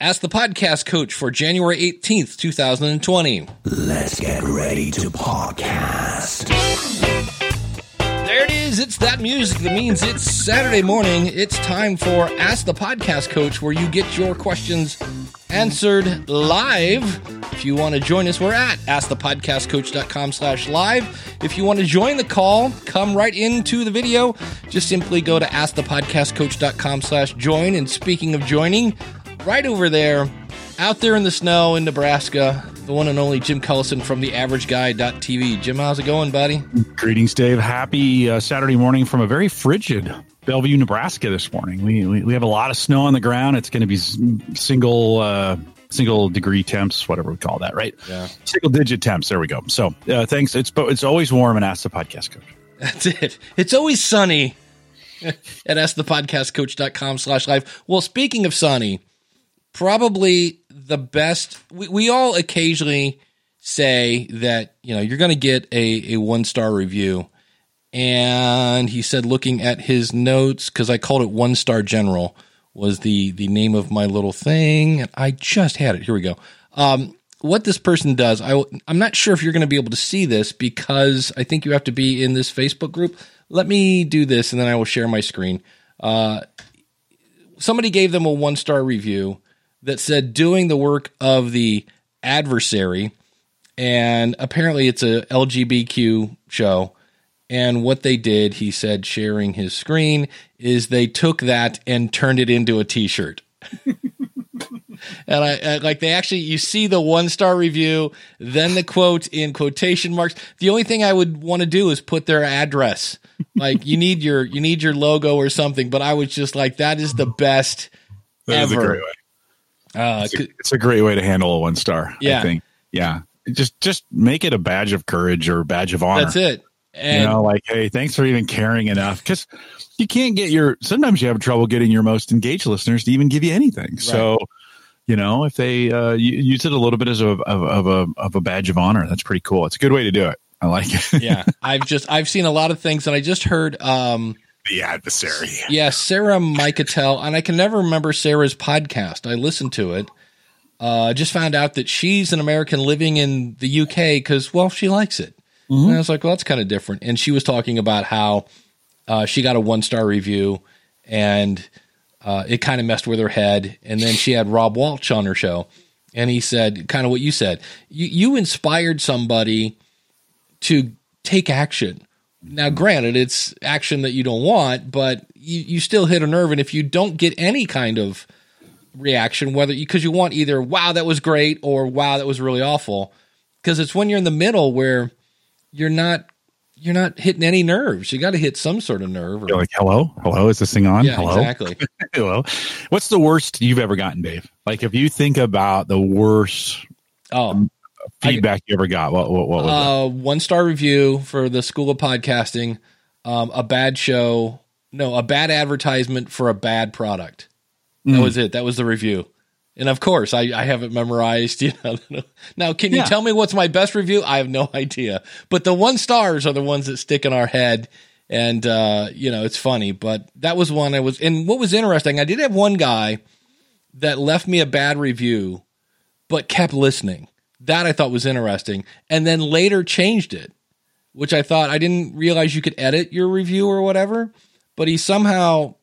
Ask the podcast coach for January 18th, 2020. Let's get ready to podcast. There it is. It's that music that means it's Saturday morning. It's time for Ask the Podcast Coach, where you get your questions answered live. If you want to join us, we're at askthepodcastcoach.com slash live. If you want to join the call, come right into the video. Just simply go to askthepodcastcoach.com slash join. And speaking of joining, right over there, out there in the snow in Nebraska, the one and only Jim Collison from the AverageGuy.tv. Jim, how's it going, buddy? Greetings, Dave. Happy uh, Saturday morning from a very frigid Bellevue, Nebraska this morning. We, we, we have a lot of snow on the ground. It's going to be single uh, single degree temps, whatever we call that, right? Yeah. Single digit temps. There we go. So uh, thanks. It's it's always warm and ask the podcast coach. That's it. It's always sunny at askthepodcastcoach.com slash live. Well, speaking of sunny, probably the best. We, we all occasionally say that you know you're going to get a, a one star review, and he said looking at his notes because I called it one star general was the the name of my little thing, and I just had it. Here we go. Um, what this person does, I, I'm not sure if you're going to be able to see this because I think you have to be in this Facebook group. Let me do this, and then I will share my screen. Uh, somebody gave them a one star review that said doing the work of the adversary, and apparently it's a LGBTQ show. And what they did, he said, sharing his screen, is they took that and turned it into a T-shirt. and I, I, like they actually you see the one star review, then the quote in quotation marks. The only thing I would want to do is put their address. Like you need your you need your logo or something. But I was just like that is the best That is a ever. Uh, It's a, it's a great way to handle a one star. Yeah. I think. Yeah. Just just make it a badge of courage or a badge of honor. that's it. And you know, like, hey, thanks for even caring enough. Because you can't get your. Sometimes you have trouble getting your most engaged listeners to even give you anything. So, you know, if they uh, use it a little bit as a of, of a of a badge of honor, that's pretty cool. It's a good way to do it. I like it. yeah, I've just I've seen a lot of things, and I just heard. um the adversary. Yeah, Sarah Micatel, and I can never remember Sarah's podcast. I listened to it. Uh, I just found out that she's an American living in the UK because, well, she likes it. And I was like, well, that's kind of different. And she was talking about how uh, she got a one star review and uh, it kind of messed with her head. And then she had Rob Walsh on her show. And he said, kind of what you said, you, you inspired somebody to take action. Now, granted, it's action that you don't want, but you, you still hit a nerve. And if you don't get any kind of reaction, whether because you want either, wow, that was great, or wow, that was really awful, because it's when you're in the middle where you're not you're not hitting any nerves. You got to hit some sort of nerve. Or, like, hello, hello, is this thing on? yeah, hello, exactly. hello. What's the worst you've ever gotten, Dave? Like, if you think about the worst Oh, feedback you ever got, what what, what was it? uh, one star review for the School of Podcasting. Um, a bad show, no, a bad advertisement for a bad product. That Mm. was it. That was the review. And of course, I, I have it memorized. You know. Now, can you Yeah. tell me what's my best review? I have no idea. But the one stars are the ones that stick in our head, and uh, you know it's funny. But that was one I was. And what was interesting, I did have one guy that left me a bad review, but kept listening. That I thought was interesting, and then later changed it, which I thought I didn't realize you could edit your review or whatever. But he somehow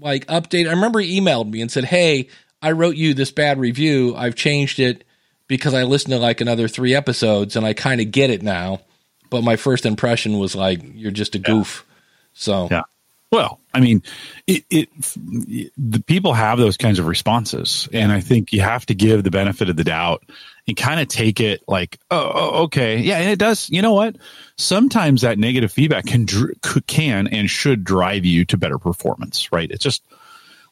like updated. I remember he emailed me and said, "Hey, I wrote you this bad review. I've changed it because I listened to like another three episodes and I kind of get it now. But my first impression was like, you're just a goof. So Yeah. Well, I mean, it, it the people have those kinds of responses, and I think you have to give the benefit of the doubt and kind of take it like, oh, oh, okay, yeah, and it does. You know what? Sometimes that negative feedback can can and should drive you to better performance. Right? It's just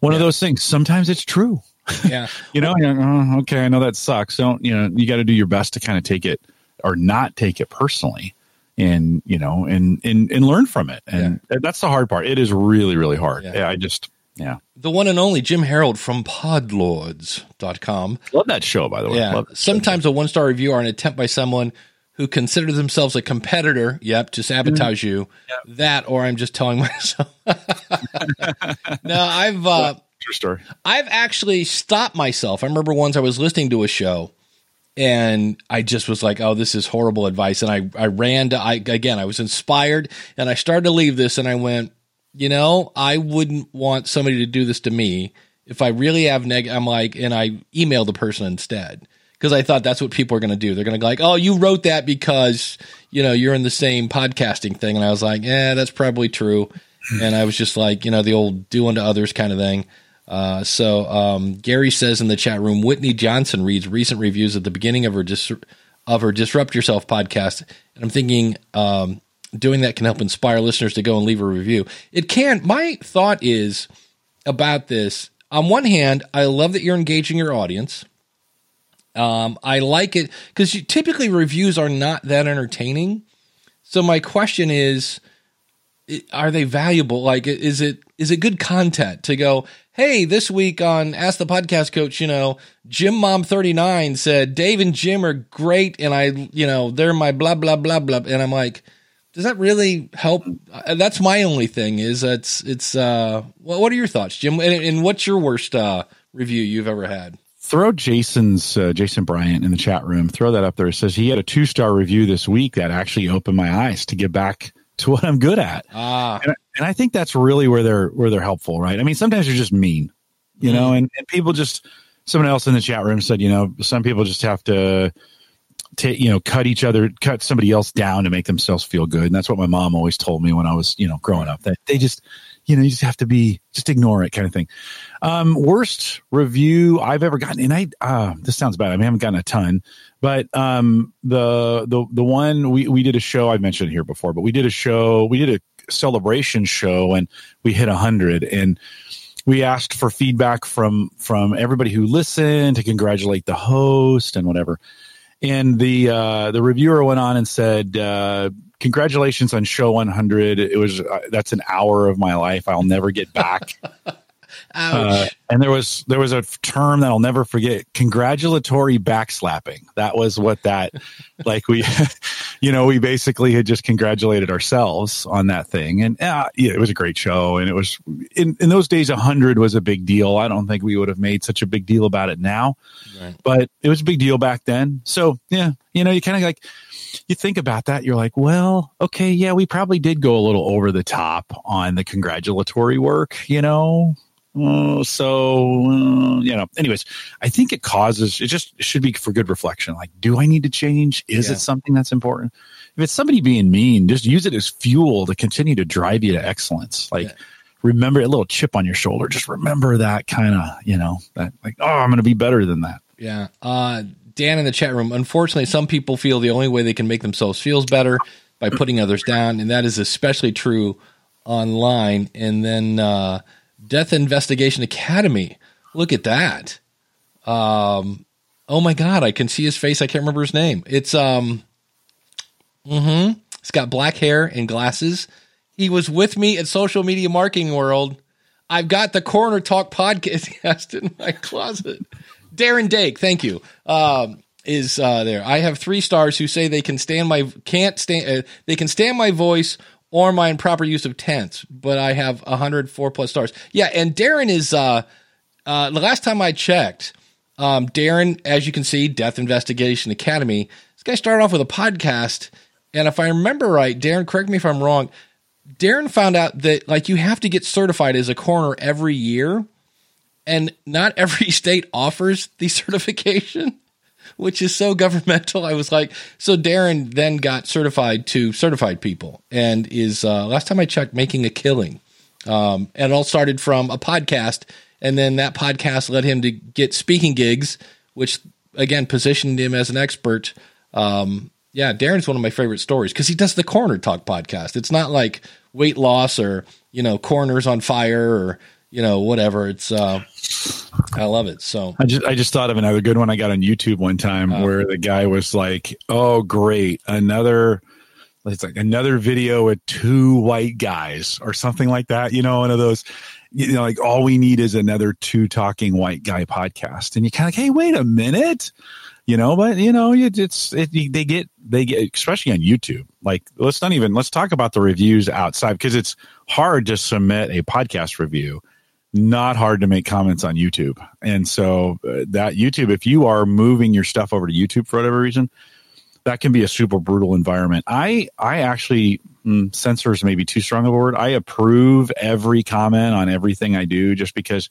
one of those things. Sometimes it's true. yeah. You know, you're oh, okay, I know that sucks. Don't you know? You got to do your best to kind of take it or not take it personally, and you know, and and and learn from it. And that's the hard part. It is really, really hard. Yeah. Yeah, I just yeah The one and only Jim Harold from podlords.com. love that show. By the way, Yeah. That show. Sometimes a one star review are an attempt by someone who considers themselves a competitor, yep, to sabotage you. That or I'm just telling myself. no, I've uh true story. I've actually stopped myself. I remember once I was listening to a show and I just was like, "Oh, this is horrible advice." And I I ran to I again, I was inspired and I started to leave this and I went, "You know, I wouldn't want somebody to do this to me if I really have neg I'm like and I emailed the person instead because I thought that's what people are going to do. They're going to go like, "Oh, you wrote that because, you know, you're in the same podcasting thing." And I was like, "Yeah, that's probably true." and I was just like, you know, the old do unto others kind of thing. Uh, so um, Gary says in the chat room, Whitney Johnson reads recent reviews at the beginning of her dis- of her Disrupt Yourself podcast, and I'm thinking um, doing that can help inspire listeners to go and leave a review. It can. My thought is about this. On one hand, I love that you're engaging your audience. Um, I like it because typically reviews are not that entertaining. So my question is, are they valuable? Like, is it is it good content to go? Hey, this week on Ask the Podcast Coach, you know, Jim Mom thirty nine said Dave and Jim are great, and I, you know, they're my blah blah blah blah, and I'm like, does that really help? Uh, That's my only thing. Is it's it's. uh well, What are your thoughts, Jim? And, and what's your worst uh review you've ever had? Throw Jason's uh, Jason Bryant in the chat room. Throw that up there. It says he had a two star review this week that actually opened my eyes to get back to what I'm good at. Ah, and, and I think that's really where they're where they're helpful, right? I mean, sometimes you're just mean, you know, and, and people just someone else in the chat room said, you know, some people just have to take you know cut each other cut somebody else down to make themselves feel good. And that's what my mom always told me when i was you know growing up that they just you know you just have to be just ignore it kind of thing. Um worst review i've ever gotten and i uh this sounds bad. I, mean, I haven't gotten a ton but um the the the one we we did a show i've mentioned here before but we did a show we did a celebration show and we hit a hundred and we asked for feedback from from everybody who listened to congratulate the host and whatever and the uh, the reviewer went on and said, uh, "Congratulations on show 100. It was uh, that's an hour of my life I'll never get back." Uh, and there was there was a term that I'll never forget: congratulatory backslapping. That was what that like we, you know, we basically had just congratulated ourselves on that thing, and uh, yeah, it was a great show, and it was in in those days, hundred was a big deal. I don't think we would have made such a big deal about it now, Right. but it was a big deal back then. So yeah, you know, you kind of like you think about that, you're like, well, okay, yeah, we probably did go a little over the top on the congratulatory work, you know. Uh, so uh, you know, anyways, I think it causes it just should be for good reflection. Like, do I need to change? Is Yeah. it something that's important? If it's somebody being mean, just use it as fuel to continue to drive you to excellence. Like, Yeah. remember a little chip on your shoulder. Just remember that kind of, you know, that like, oh, I'm going to be better than that. Yeah. Uh, Dan in the chat room. Unfortunately, some people feel the only way they can make themselves feel better by putting others down, and that is especially true online. And then uh, Death Investigation Academy. Look at that. Um, oh my God, I can see his face. I can't remember his name. It's um, mm-hmm. He's got black hair and glasses. He was with me at Social Media Marketing World. I've got the Coroner Talk podcast in my closet. Darren Dake, thank you. Um, is uh, there? I have three stars who say they can stand my can't stand uh, they can stand my voice or my improper use of tense, but I have 104 plus stars. Yeah, and Darren is uh, uh, the last time I checked, um, Darren, as you can see, Death Investigation Academy. This guy started off with a podcast, and if I remember right, Darren, correct me if I'm wrong. Darren found out that like you have to get certified as a coroner every year, and not every state offers the certification, which is so governmental. I was like, so Darren then got certified to certified people, and is uh, last time I checked making a killing. Um, and it all started from a podcast, and then that podcast led him to get speaking gigs, which again positioned him as an expert. Um, yeah, Darren's one of my favorite stories because he does the Coroner Talk podcast. It's not like weight loss or you know corners on fire or you know whatever. It's uh, I love it. So I just I just thought of another good one I got on YouTube one time Oh. where the guy was like, "Oh, great, another." It's like another video with two white guys or something like that. You know, one of those. You know, like all we need is another two talking white guy podcast, and you kind of like, hey, wait a minute. You know, but you know, it, it's it, they get they get especially on YouTube. Like, let's not even let's talk about the reviews outside because it's hard to submit a podcast review not hard to make comments on YouTube. And so uh, that YouTube, if you are moving your stuff over to YouTube for whatever reason, that can be a super brutal environment. I I actually mm, censor is maybe too strong of a word. I approve every comment on everything I do just because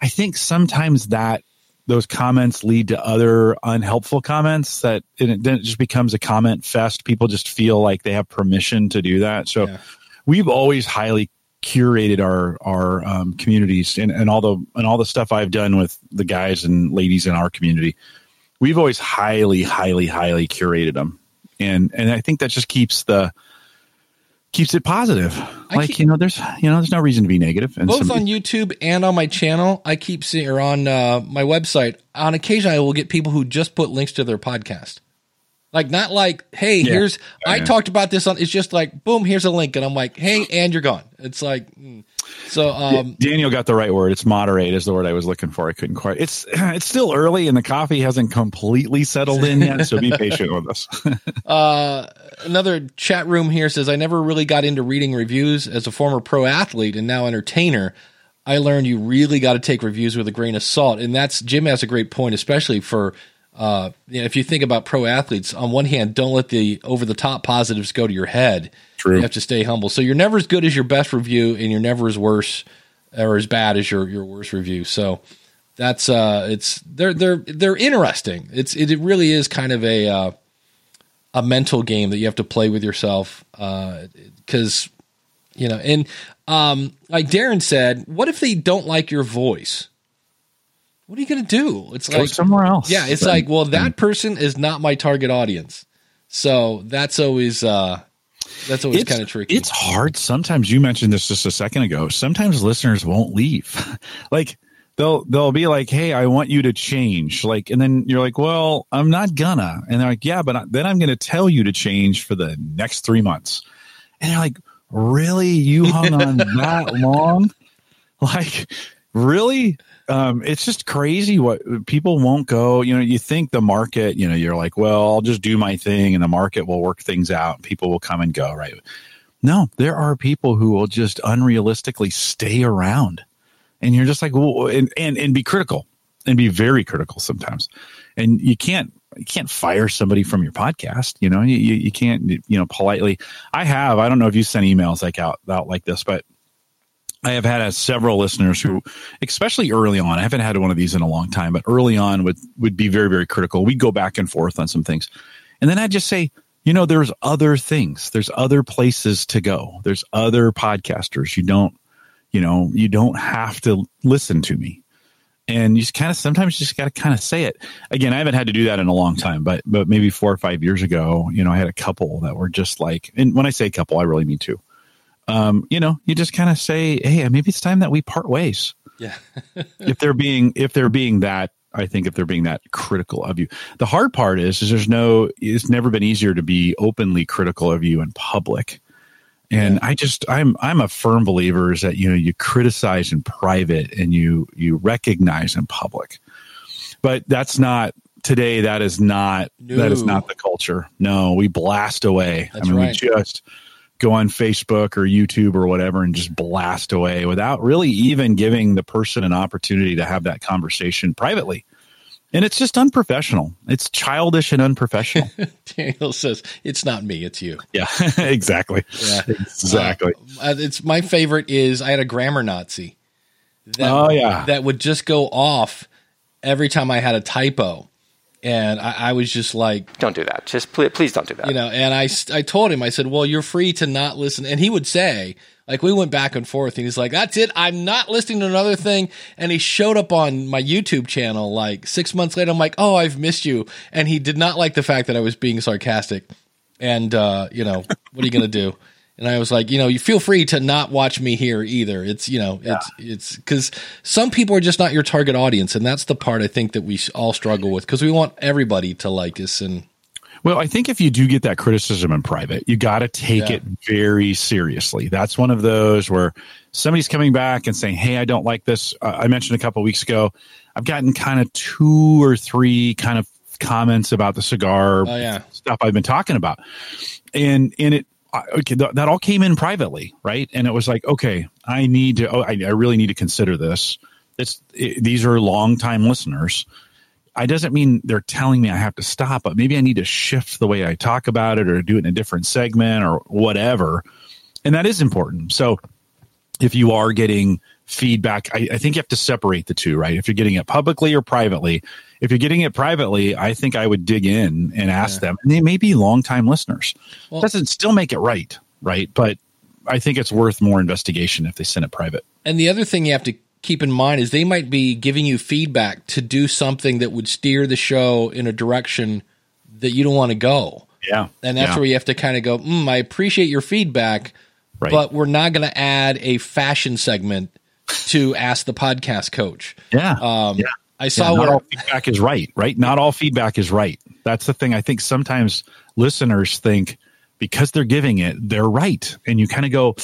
I think sometimes that those comments lead to other unhelpful comments that it, then it just becomes a comment fest. People just feel like they have permission to do that. So Yeah. we've always highly curated our our um, communities and, and all the and all the stuff I've done with the guys and ladies in our community. We've always highly, highly, highly curated them, and and I think that just keeps the keeps it positive. I like keep- you know, there's you know, there's no reason to be negative. And both somebody- on YouTube and on my channel. I keep seeing, or on uh, my website. On occasion, I will get people who just put links to their podcast. Like not like, hey, Yeah. here's I talked about this on. It's just like, boom, here's a link, and I'm like, hey, and you're gone. It's like, mm. so um, Daniel got the right word. It's moderate is the word I was looking for. I couldn't quite. It's it's still early and the coffee hasn't completely settled in yet, so be patient with us. Uh, another chat room here says, I never really got into reading reviews as a former pro athlete and now entertainer. I learned you really got to take reviews with a grain of salt. And that's, Jim has a great point, especially for, uh, you know, if you think about pro athletes, on one hand, don't let the over the top positives go to your head. True. You have to stay humble. So you're never as good as your best review and you're never as worse or as bad as your, your worst review. So that's, uh, it's, they're, they're, they're interesting. It's, it, it really is kind of a, uh, a mental game that you have to play with yourself because you know and um like darren said what if they don't like your voice what are you gonna do it's Go like somewhere else. yeah it's like well that person is not my target audience so that's always uh that's always kind of tricky It's hard. Sometimes you mentioned this just a second ago. Sometimes listeners won't leave. like they'll they'll be like, "Hey, I want you to change." Like, and then you're like, "Well, I'm not gonna." And they're like, "Yeah, but I, then I'm going to tell you to change for the next three months." And they're like, "Really? You hung on that long? Like, really?" Um, it's just crazy what people won't go. You know, you think the market, you know, you're like, well, I'll just do my thing and the market will work things out. People will come and go, right? No, there are people who will just unrealistically stay around. And you're just like, well, and, and, and be critical and be very critical sometimes. And you can't, you can't fire somebody from your podcast. You know, you, you, you can't, you know, politely. I have, I don't know if you send emails like out, out like this, but I have had several listeners who, especially early on, I haven't had one of these in a long time, but early on would would be very very critical. We'd go back and forth on some things, and then I'd just say, you know, there's other things, there's other places to go, there's other podcasters. You don't, you know, you don't have to listen to me, and you just kind of sometimes you just got to kind of say it. Again, I haven't had to do that in a long time, but but maybe four or five years ago, you know, I had a couple that were just like, and when I say couple, I really mean two um, you know, you just kind of say, "Hey, maybe it's time that we part ways." yeah if they're being if they're being that, I think if they're being that critical of you, the hard part is, is there's no. It's never been easier to be openly critical of you in public, and I just I'm I'm a firm believer is that you know you criticize in private and you you recognize in public, but that's not today. That is not that is not the culture. No, we blast away. That's I mean, right. we just go on Facebook or YouTube or whatever and just blast away without really even giving the person an opportunity to have that conversation privately. And it's just unprofessional. It's childish and unprofessional. daniel says it's not me it's you yeah, exactly. Yeah. Exactly. uh, it's my favorite is i had a grammar nazi that, Oh, yeah. that would just go off every time i had a typo and I, I was just like Don't do that. Just please, please don't do that. you know and I, I told him i said well you're free to not listen. And he would say like we went back and forth and he's like that's it. I'm not listening to another thing. And he showed up on my youtube channel like six months later. I'm like oh i've missed you. And he did not like the fact that i was being sarcastic. And uh, you know what are you gonna do and i was like you know you feel free to not watch me here either it's you know it's it's because some people are just not your target audience and that's the part i think that we all struggle with because we want everybody to like us and Well, I think if you do get that criticism in private, you got to take Yeah. it very seriously. That's one of those where somebody's coming back and saying, "Hey, I don't like this." Uh, I mentioned a couple weeks ago, I've gotten kind of two or three kind of comments about the cigar Oh, yeah. stuff I've been talking about, and and it okay, th- that all came in privately, right? And it was like, okay, I need to, oh, I, I really need to consider this. It's it, these are longtime listeners. I doesn't mean they're telling me I have to stop, but maybe I need to shift the way I talk about it or do it in a different segment or whatever. And that is important. So if you are getting feedback, I, I think you have to separate the two, right? If you're getting it publicly or privately, if you're getting it privately, I think I would dig in and ask Yeah. them. And they may be longtime listeners. Well- Doesn't still make it right, right? But I think it's worth more investigation if they send it private. And the other thing you have to keep in mind is they might be giving you feedback to do something that would steer the show in a direction that you don't want to go. Yeah. And that's yeah. where you have to kind of go, mm, I appreciate your feedback, Right. but we're not going to add a fashion segment to ask the podcast coach. yeah. Um, Yeah. I Yeah, saw not where all feedback is right, right? Not all feedback is right. That's the thing. I think sometimes listeners think because they're giving it, they're right, and you kind of go,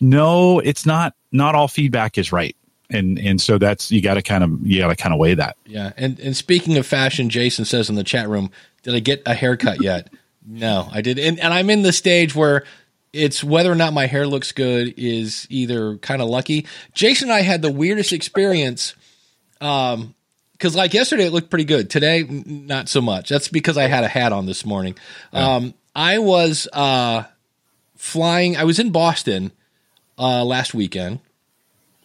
"No, it's not. Not all feedback is right." And and so that's you got to kind of you got to kind of weigh that. Yeah, and and speaking of fashion, Jason says in the chat room, "Did I get a haircut yet?" no, I did, and and I'm in the stage where it's whether or not my hair looks good is either kind of lucky. Jason and I had the weirdest experience, um, because like yesterday it looked pretty good. Today, not so much. That's because I had a hat on this morning. Um, I was uh flying. I was in Boston uh last weekend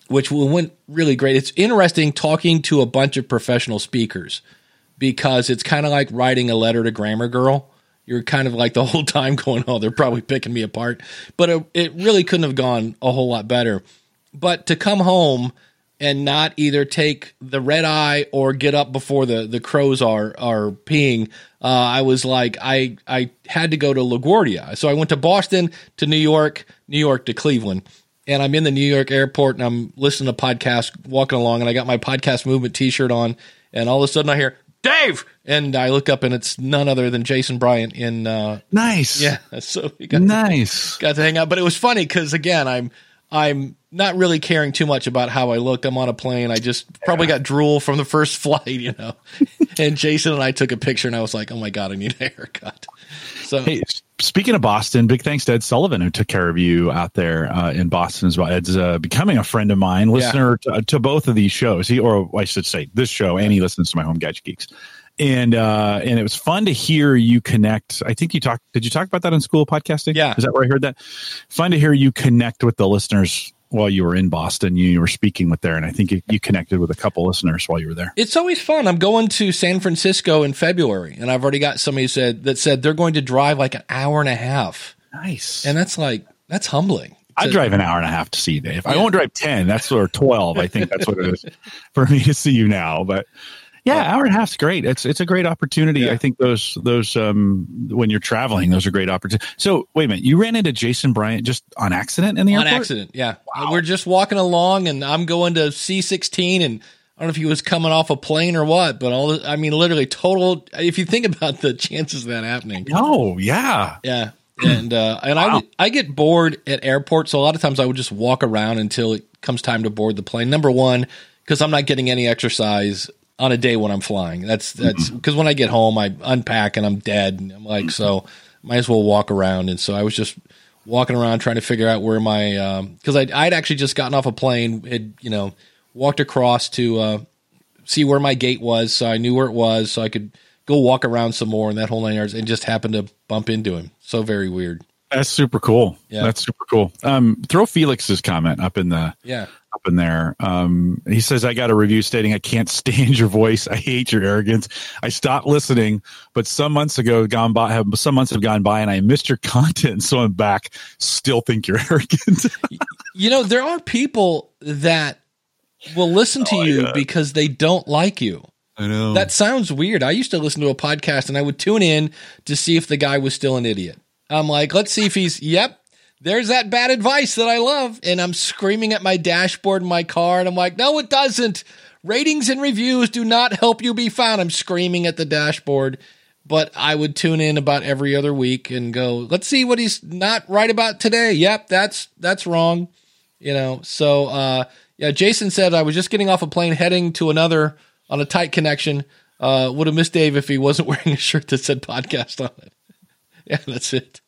which went really great. It's interesting talking to a bunch of professional speakers because it's kind of like writing a letter to Grammar Girl. You're kind of like the whole time going, oh, they're probably picking me apart. But it, it really couldn't have gone a whole lot better. But to come home and not either take the red eye or get up before the, the crows are are peeing, uh, I was like, I I had to go to LaGuardia. So I went to Boston to New York, New York to Cleveland and I'm in the New York airport and I'm listening to podcasts, walking along, and I got my podcast movement T-shirt on, and all of a sudden I hear Dave, and I look up and it's none other than Jason Bryant in uh, Nice. yeah. So we got Nice. got to hang out, but it was funny because again, I'm I'm not really caring too much about how I look. I'm on a plane. I just probably got drool from the first flight, you know. and Jason and I took a picture, and I was like, oh my god, I need a haircut. So Hey, speaking of Boston, big thanks to Ed Sullivan who took care of you out there uh, in Boston as well. Ed's uh, becoming a friend of mine, listener to, to both of these shows. He, or I should say, this show, and he listens to my home gadget geeks. And uh, and it was fun to hear you connect. I think you talked. Did you talk about that in school podcasting? Yeah. is that where I heard that? Fun to hear you connect with the listeners while you were in Boston. You, were speaking with there, and I think you, you connected with a couple listeners while you were there. It's always fun. I'm going to San Francisco in February, and I've already got somebody said that said they're going to drive like an hour and a half, Nice. and that's like that's humbling. I drive an hour and a half to see you, Dave. I won't drive ten. That's or twelve. I think that's what it is for me to see you now. But yeah, hour and a half's great. It's it's a great opportunity. Yeah. I think those those um when you're traveling, those are great opportunities. So wait a minute, you ran into Jason Bryant just on accident in the airport? on airport? accident. Yeah, we're just walking along, and I'm going to C16, and I don't know if he was coming off a plane or what, but all the, I mean, literally total. If you think about the chances of that happening, No, yeah, yeah. And uh, and I Wow. would, I get bored at airports, so a lot of times I would just walk around until it comes time to board the plane. Number one, because I'm not getting any exercise on a day when I'm flying. That's that's because when I get home, I unpack and I'm dead, and I'm like, so might as well walk around. And so I was just walking around trying to figure out where my because I'd, I'd actually just gotten off a plane, had you know walked across to uh, see where my gate was, so I knew where it was, so I could go walk around some more and that whole nine yards, and just happened to bump into him. So very weird. that's super cool. Yeah. That's super cool. Um, throw Felix's comment up in the Yeah. Up in there. Um, he says, I got a review stating, I can't stand your voice. I hate your arrogance. I stopped listening, but some months ago gone by, have, some months have gone by and I missed your content. So I'm back. Still think you're arrogant. You know, there are people that will listen to you because they don't like you. I know. That sounds weird. I used to listen to a podcast and I would tune in to see if the guy was still an idiot. I'm like, let's see if he's, yep, there's that bad advice that I love. And I'm screaming at my dashboard in my car and I'm like, no, it doesn't. Ratings and reviews do not help you be found. I'm screaming at the dashboard. But I would tune in about every other week and go, let's see what he's not right about today. Yep, that's that's wrong. You know, so uh yeah, Jason said I was just getting off a plane heading to another on a tight connection. Uh would have missed Dave if he wasn't wearing a shirt that said podcast on it. Yeah, that's it.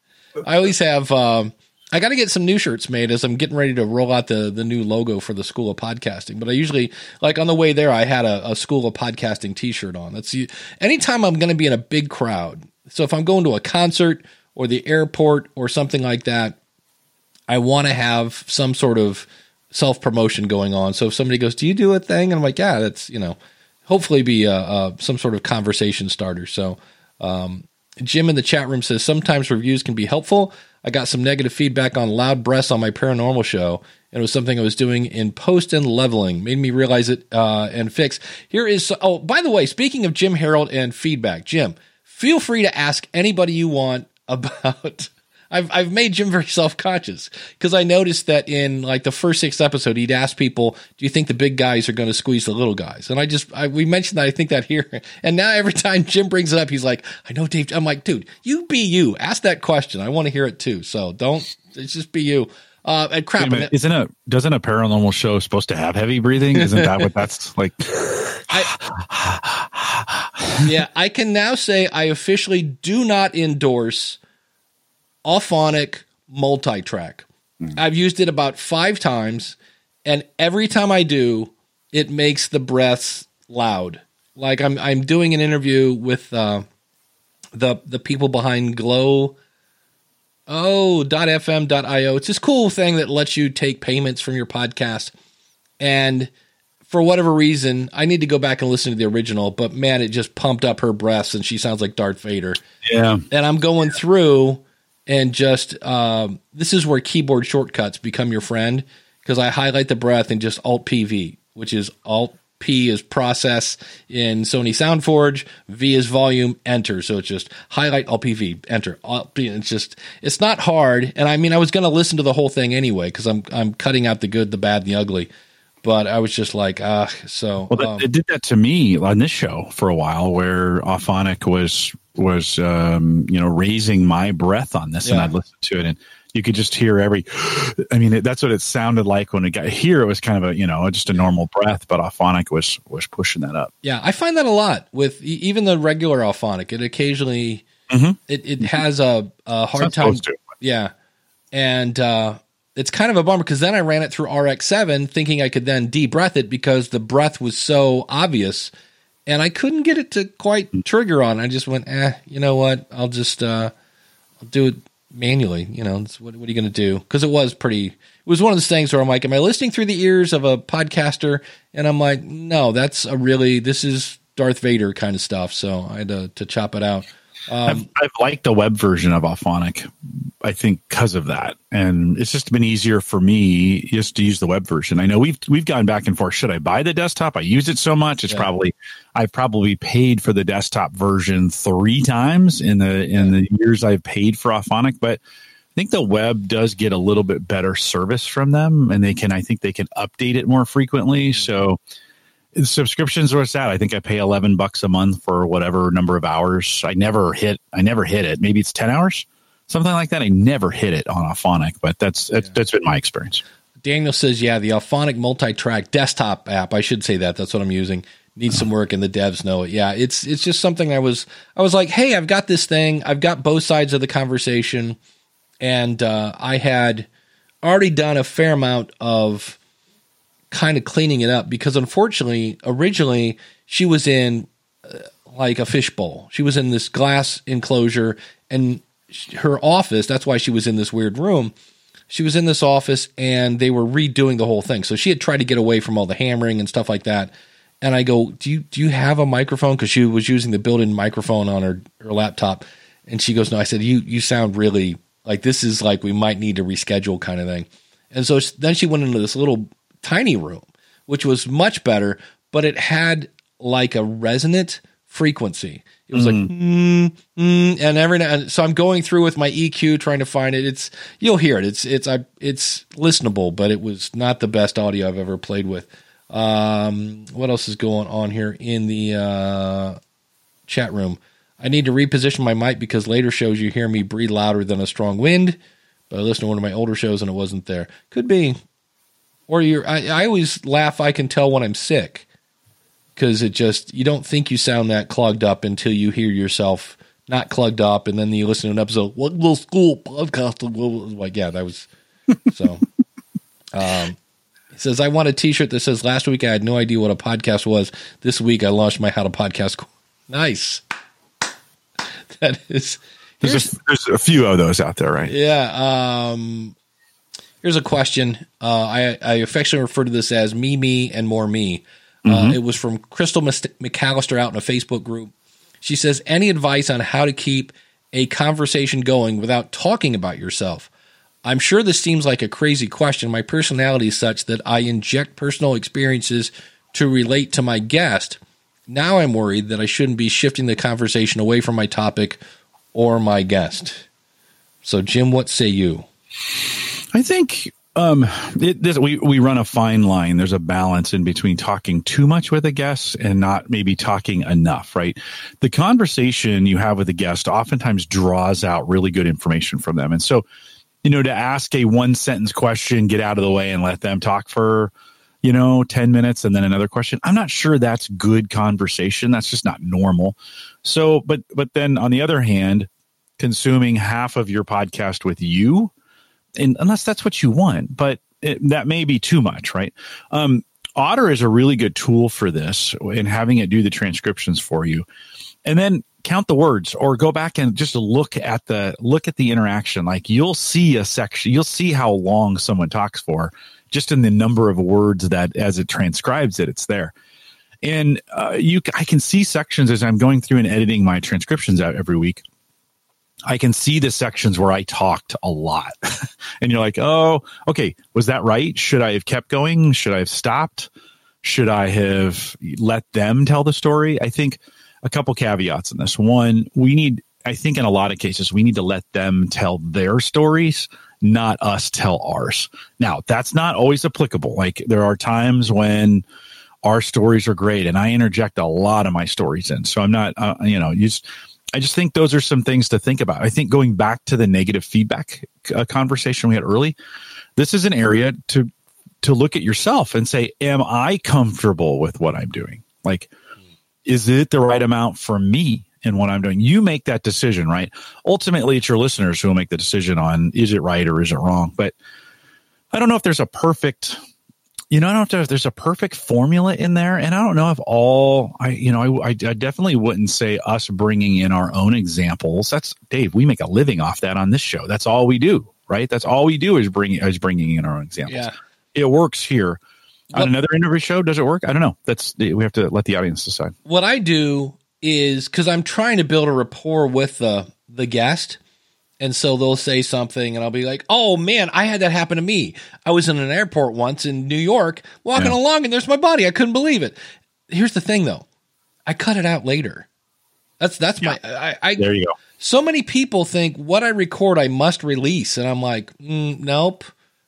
I always have. Um, I got to get some new shirts made as I'm getting ready to roll out the the new logo for the School of Podcasting. But I usually like on the way there, I had a, a School of Podcasting T-shirt on. That's anytime I'm going to be in a big crowd. So if I'm going to a concert or the airport or something like that, I want to have some sort of self promotion going on. So if somebody goes, "Do you do a thing?" and I'm like, "Yeah, that's you know." Hopefully, be a, a some sort of conversation starter. So, um, Jim in the chat room says sometimes reviews can be helpful. I got some negative feedback on loud breaths on my paranormal show, and it was something I was doing in post and leveling. Made me realize it uh, and fix. Here is oh, by the way, speaking of Jim Harold and feedback, Jim, feel free to ask anybody you want about I've I've made Jim very self conscious because I noticed that in like the first six episode, he'd ask people, "Do you think the big guys are going to squeeze the little guys?" And I just I, we mentioned that I think that here, and now every time Jim brings it up, he's like, "I know, Dave." I'm like, "Dude, you be you. Ask that question. I want to hear it too. So don't. It's just be you." Uh, and crap. Minute, isn't a doesn't a paranormal show supposed to have heavy breathing? Isn't that what that's like? I, yeah, I can now say I officially do not endorse Auphonic multi-track. Mm. I've used it about five times, and every time I do, it makes the breaths loud. Like I'm I'm doing an interview with uh, the the people behind Glow. Oh, .fm.io. It's this cool thing that lets you take payments from your podcast. And for whatever reason, I need to go back and listen to the original, but man, it just pumped up her breaths and she sounds like Darth Vader. Yeah. And I'm going through and just um, this is where keyboard shortcuts become your friend because I highlight the breath and just Alt PV, which is Alt P is process in Sony SoundForge, V is volume, enter. So it's just highlight Alt PV, enter. Alt P, it's just it's not hard. And I mean, I was going to listen to the whole thing anyway because I'm I'm cutting out the good, the bad, and the ugly. But I was just like, ah, so. Well, um, it did that to me on this show for a while, where Auphonic was was um, you know raising my breath on this, yeah. and I'd listen to it, and you could just hear every. I mean, it, that's what it sounded like when it got here. It was kind of a you know just a normal breath, but Auphonic was was pushing that up. Yeah, I find that a lot with even the regular Auphonic. It occasionally mm-hmm. it it has a, a hard time. Yeah, and uh, it's kind of a bummer because then I ran it through RX7 thinking I could then de-breath it because the breath was so obvious and I couldn't get it to quite trigger on. I just went, eh, you know what? I'll just uh, I'll do it manually. You know, what, what are you going to do? Because it was pretty. It was one of those things where I'm like, am I listening through the ears of a podcaster? And I'm like, no, that's a really this is Darth Vader kind of stuff. So I had to, to chop it out. Um, I've, I've, liked the web version of Auphonic, I think, because of that, and it's just been easier for me just to use the web version. I know we've we've gone back and forth. Should I buy the desktop? I use it so much; it's yeah. probably I've probably paid for the desktop version three times in the in the years I've paid for Auphonic, but. I think the web does get a little bit better service from them, and they can. I think they can update it more frequently. So, subscriptions where it's at. I think I pay eleven bucks a month for whatever number of hours. I never hit. I never hit it. Maybe it's ten hours, something like that. I never hit it on Auphonic, but that's that's, yeah. that's been my experience. Daniel says, "Yeah, the Auphonic multi-track desktop app. I should say that. That's what I'm using. Needs some work, and the devs know it. Yeah, it's it's just something I was I was like, hey, I've got this thing. I've got both sides of the conversation, and uh, I had already done a fair amount of." Kind of cleaning it up because unfortunately, originally she was in uh, like a fishbowl. She was in this glass enclosure and her office, that's why she was in this weird room. She was in this office and they were redoing the whole thing. So she had tried to get away from all the hammering and stuff like that. And I go, "Do you do you have a microphone cuz she was using the built-in microphone on her her laptop." And she goes, "No." I said, "You you sound really like this is like we might need to reschedule kind of thing." And so then she went into this little tiny room, which was much better, but it had like a resonant frequency. It was mm. like, mm, mm, and every now, so I'm going through with my EQ trying to find it. It's you'll hear it. It's it's I it's listenable, but it was not the best audio I've ever played with. Um, what else is going on here in the uh, chat room? I need to reposition my mic because later shows you hear me breathe louder than a strong wind. But I listened to one of my older shows and it wasn't there. Could be. Or you're, I, I always laugh. I can tell when I'm sick because it just, you don't think you sound that clogged up until you hear yourself not plugged up, and then you listen to an episode, what little school podcast? Like, yeah, that was so. um, he says, I want a t shirt that says, Last week I had no idea what a podcast was. This week I launched my How to Podcast. course." Nice. That is. There's a, there's a few of those out there, right? yeah. Um, here's a question. Uh, I, I affectionately refer to this as me, me, and more me. Uh, it was from Crystal McAllister out in a Facebook group. She says, Any advice on how to keep a conversation going without talking about yourself? I'm sure this seems like a crazy question. My personality is such that I inject personal experiences to relate to my guest. Now I'm worried that I shouldn't be shifting the conversation away from my topic or my guest. So, Jim, what say you? I think um, it, this, we we run a fine line. There's a balance in between talking too much with a guest and not maybe talking enough. Right, the conversation you have with a guest oftentimes draws out really good information from them, and so you know to ask a one sentence question, get out of the way, and let them talk for you know 10 minutes and then another question i'm not sure that's good conversation that's just not normal so but but then on the other hand consuming half of your podcast with you and unless that's what you want but it, that may be too much right? Um otter is a really good tool for this in having it do the transcriptions for you. And then count the words or go back and just look at the look at the interaction. Like you'll see a section you'll see how long someone talks for just in the number of words that as it transcribes it it's there. And uh, you i can see sections as i'm going through and editing my transcriptions out every week I can see the sections where I talked a lot. and you're like, oh, okay, was that right? Should I have kept going? Should I have stopped? Should I have let them tell the story? I think a couple caveats in this. One, we need, I think in a lot of cases, we need to let them tell their stories, not us tell ours. Now, that's not always applicable. Like there are times when our stories are great and I interject a lot of my stories in. So I'm not, uh, you know, you just, I just think those are some things to think about. I think going back to the negative feedback uh, conversation we had early, this is an area to to look at yourself and say, "Am I comfortable with what I'm doing? Like, is it the right amount for me in what I'm doing?" You make that decision, right? Ultimately, it's your listeners who will make the decision on is it right or is it wrong. But I don't know if there's a perfect you know, I don't know if there's a perfect formula in there, and I don't know if all I, you know, I, I, definitely wouldn't say us bringing in our own examples. That's Dave. We make a living off that on this show. That's all we do, right? That's all we do is bring is bringing in our own examples. Yeah. It works here. What- on another interview show, does it work? I don't know. That's we have to let the audience decide. what I do is because I'm trying to build a rapport with the the guest, and so they'll say something, and I'll be like, "Oh man, I had that happen to me. I was in an airport once in New York, walking Yeah. along, and there's my body. I couldn't believe it." Here's the thing, though, I cut it out later. That's that's my I, I There you go. so many people think what I record I must release, and I'm like, mm, nope,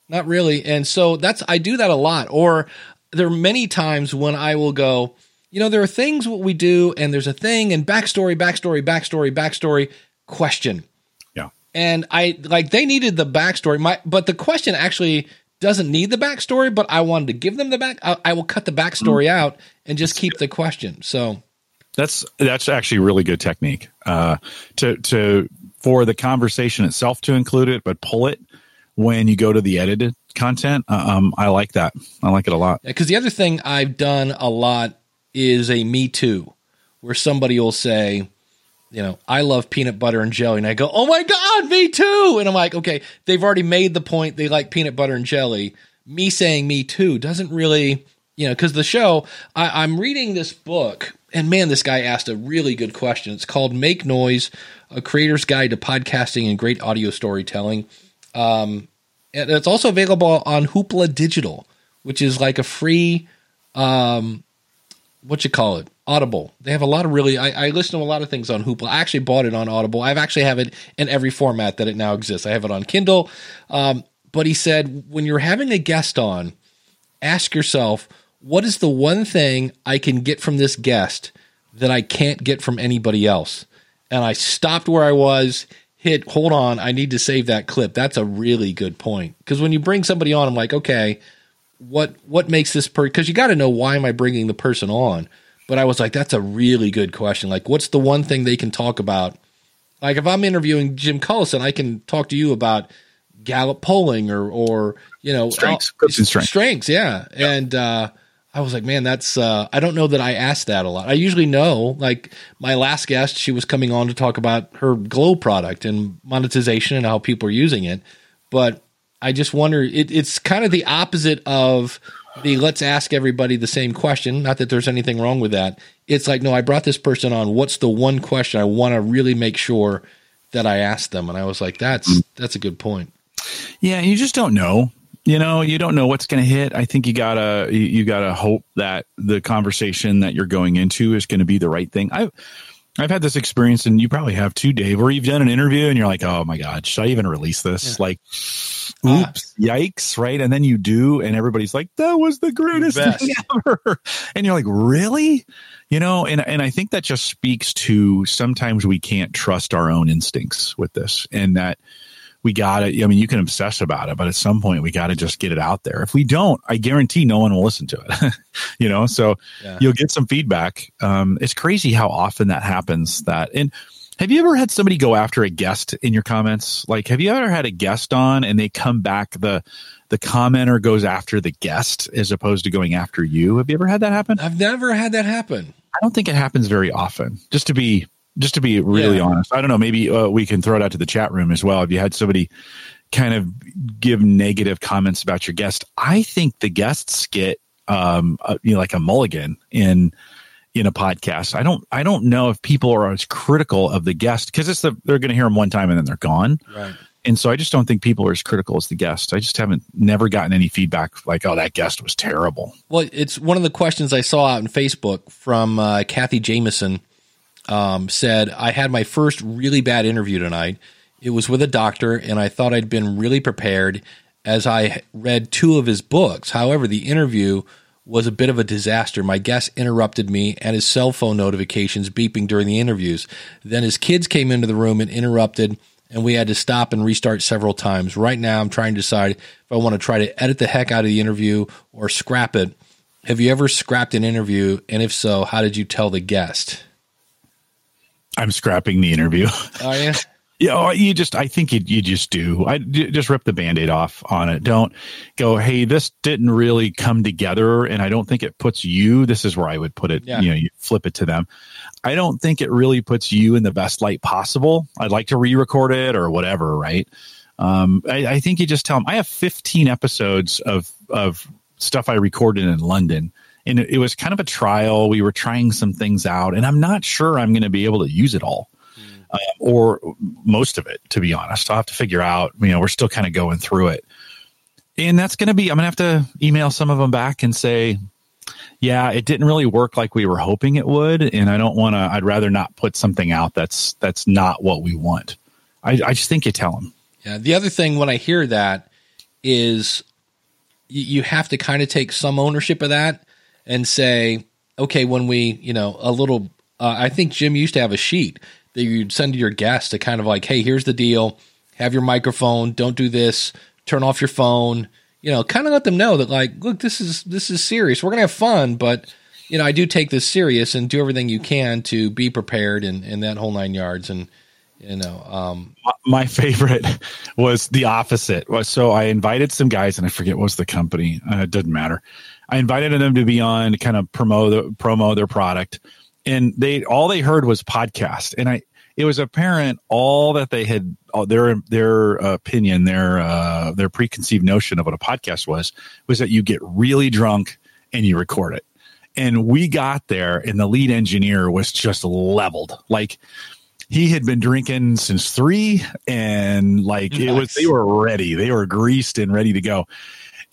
not really. And so that's I do that a lot. Or there are many times when I will go, you know, there are things what we do, and there's a thing, and backstory, backstory, backstory, backstory, question. And I like they needed the backstory, my but the question actually doesn't need the backstory, but I wanted to give them the back. I, I will cut the backstory out and just keep the question. So That's that's actually really good technique. Uh, to to for the conversation itself to include it, but pull it when you go to the edited content. Uh, um, I like that. I like it a lot. Because the other thing I've done a lot is a Me Too, where somebody will say, you know, I love peanut butter and jelly. And I go, oh my God, me too. And I'm like, okay, they've already made the point they like peanut butter and jelly. Me saying me too doesn't really, you know, because the show, I, I'm reading this book, and man, this guy asked a really good question. It's called Make Noise A Creator's Guide to Podcasting and Great Audio Storytelling. Um, and it's also available on Hoopla Digital, which is like a free um what you call it audible. They have a lot of really I, I listen to a lot of things on hoopla. I actually bought it on audible. I've actually have it in every format that it now exists. I have it on kindle. Um, but he said when you're having a guest on ask yourself what is the one thing i can get from this guest that i can't get from anybody else? And i stopped where i was hit hold on i need to save that clip. That's a really good point. Because when you bring somebody on i'm like okay what what makes this person? because you got to know why am I bringing the person on. But I was like, that's a really good question. Like, what's the one thing they can talk about Like if I'm interviewing Jim Collison, I can talk to you about Gallup polling or or you know Strengths. and strengths. strengths, yeah. And uh, I was like, man, that's uh, I don't know that I asked that a lot. I usually know. Like my last guest, she was coming on to talk about her Glow product and monetization and how people are using it, but I just wonder. It, it's kind of the opposite of the let's ask everybody the same question. Not that there's anything wrong with that. It's like, no, I brought this person on. What's the one question I want to really make sure that I ask them? And I was like, that's that's a good point. Yeah, you just don't know. You know, you don't know what's going to hit. I think you gotta you, you gotta hope that the conversation that you're going into is going to be the right thing. I. I've had this experience, and you probably have too, Dave, where you've done an interview and you're like, "Oh my god, should I even release this?" Like, Ah. oops, yikes, right? And then you do, and everybody's like, "That was the greatest Best. thing ever," and you're like, "Really?" You know, and and I think that just speaks to sometimes we can't trust our own instincts with this, and that we got it. I mean, you can obsess about it, but at some point we got to just get it out there. If we don't, I guarantee no one will listen to it, you know? So Yeah. you'll get some feedback. Um, it's crazy how often that happens that, and have you ever had somebody go after a guest in your comments? Like, have you ever had a guest on and they come back, the, the commenter goes after the guest as opposed to going after you? Have you ever had that happen? I've never had that happen. I don't think it happens very often. Just to be just to be really Yeah. honest, I don't know. Maybe uh, we can throw it out to the chat room as well. If you had somebody kind of give negative comments about your guest, I think the guests get um, uh, you know like a mulligan in in a podcast. I don't I don't know if people are as critical of the guest because it's the they're going to hear them one time and then they're gone. Right. And so I just don't think people are as critical as the guest. I just haven't never gotten any feedback like, oh, that guest was terrible. Well, it's one of the questions I saw out in Facebook from uh, Kathy Jameson. Um, said I had my first really bad interview tonight. It was with a doctor, and I thought I'd been really prepared as I read two of his books. However, the interview was a bit of a disaster. My guest interrupted me and his cell phone notifications beeping during the interviews. Then his kids came into the room and interrupted, and we had to stop and restart several times. Right now, I'm trying to decide if I want to try to edit the heck out of the interview or scrap it. Have you ever scrapped an interview? And if so, how did you tell the guest? I'm scrapping the interview. Oh, yeah. Yeah, you just I think you you just do. I just rip the band-aid off on it. Don't go, "Hey, this didn't really come together and I don't think it puts you this is where I would put it, Yeah. you know, you flip it to them. I don't think it really puts you in the best light possible. I'd like to re-record it or whatever, right? Um, I, I think you just tell them I have 15 episodes of of stuff I recorded in London, and it, it was kind of a trial. We were trying some things out, and I'm not sure I'm going to be able to use it all uh, or most of it, to be honest. I'll have to figure out, you know, we're still kind of going through it. And that's going to be, I'm going to have to email some of them back and say, yeah, it didn't really work like we were hoping it would. And I don't want to, I'd rather not put something out that's, that's not what we want. I, I just think you tell them. Yeah. The other thing when I hear that is you, you have to kind of take some ownership of that and say, okay, when we, you know, a little, uh, I think Jim used to have a sheet that you'd send to your guests to kind of like, hey, here's the deal. Have your microphone. Don't do this. Turn off your phone. You know, kind of let them know that like, look, this is this is serious. We're gonna have fun, but you know, I do take this serious and do everything you can to be prepared and, and that whole nine yards. And you know, um, my favorite was the opposite. So I invited some guys, and I forget what was the company. Uh, it doesn't matter. I invited them to be on to kind of promote the, promo their product, and they all they heard was podcast, and I it was apparent all that they had their their opinion, their uh, their preconceived notion of what a podcast was was that you get really drunk and you record it. And we got there, and the lead engineer was just leveled, like he had been drinking since three and like it was they were ready. They were greased and ready to go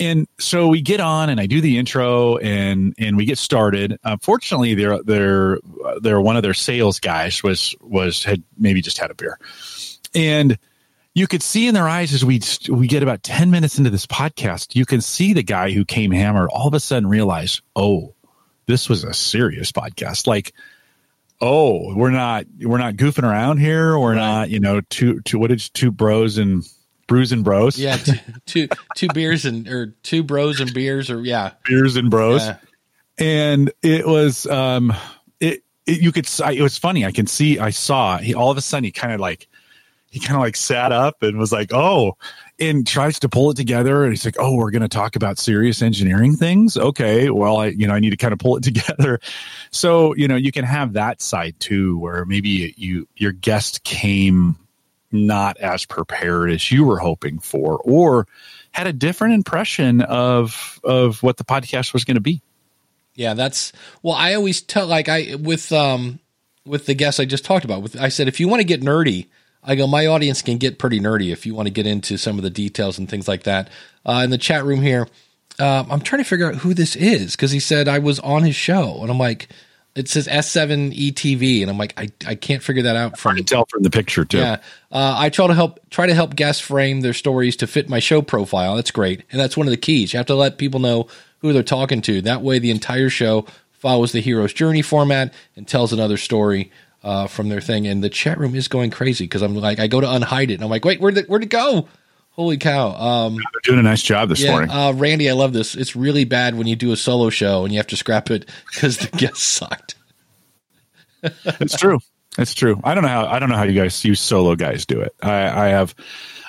and so we get on and i do the intro and and we get started. Uh, fortunately they're they're they're one of their sales guys was was had maybe just had a beer. And you could see in their eyes as we we get about 10 minutes into this podcast you can see the guy who came hammered all of a sudden realize oh this was a serious podcast. Like oh we're not we're not goofing around here. We're Right. not you know two two what is two bros and brews and bros yeah, two, two two beers and or two bros and beers or yeah, beers and bros yeah. and it was um it it, you could. I- It was funny. I can see. I saw. He all of a sudden he kind of like he kind of like sat up and was like, "Oh," and tries to pull it together. And he's like, "Oh, we're going to talk about serious engineering things." Okay, well, I you know I need to kind of pull it together. So you know you can have that side too, where maybe you your guest came not as prepared as you were hoping for, or had a different impression of of what the podcast was going to be. Yeah, that's well. I always tell like I with um with the guests I just talked about. With I said if you want to get nerdy, I go my audience can get pretty nerdy if you want to get into some of the details and things like that. Uh, in the chat room here, um, I'm trying to figure out who this is because he said I was on his show, and I'm like, it says S7ETV, and I'm like, I I can't figure that out I from can tell from the picture too. yeah, uh, I try to help try to help guests frame their stories to fit my show profile. That's great, and that's one of the keys. You have to let people know who they're talking to. That way, the entire show follows the hero's journey format and tells another story uh, from their thing. And the chat room is going crazy because I'm like, I go to unhide it, and I'm like, wait, where'd it, where'd it go? Holy cow! Um, They're doing a nice job this yeah, morning. uh, Randy, I love this. It's really bad when you do a solo show and you have to scrap it because the guest sucked. it's true. It's true. I don't know how I don't know how you guys you solo guys do it. I, I have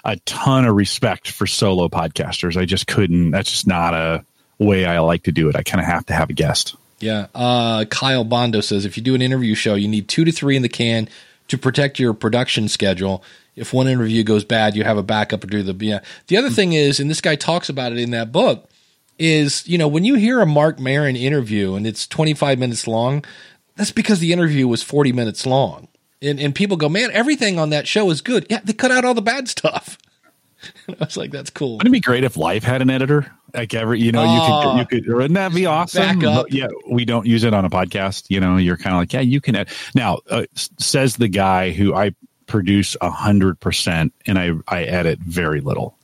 a ton of respect for solo podcasters. I just couldn't. That's just not a way I like to do it. I kind of have to have a guest. Yeah. Uh, Kyle Bondo says if you do an interview show, you need two to three in the can to protect your production schedule. If one interview goes bad, you have a backup to do the yeah. The other thing is, and this guy talks about it in that book, is you know when you hear a Marc Maron interview and it's 25 minutes long, that's because the interview was 40 minutes long. And, and people go, man, everything on that show is good. Yeah, they cut out all the bad stuff. And I was like, that's cool. Wouldn't it be great if life had an editor? Like every, you know, Oh. you could, you could, wouldn't that be awesome? Yeah, we don't use it on a podcast. You know, you're kind of like, yeah, you can. Ed-. Now, uh, says the guy who I produce a hundred percent and I, I edit very little.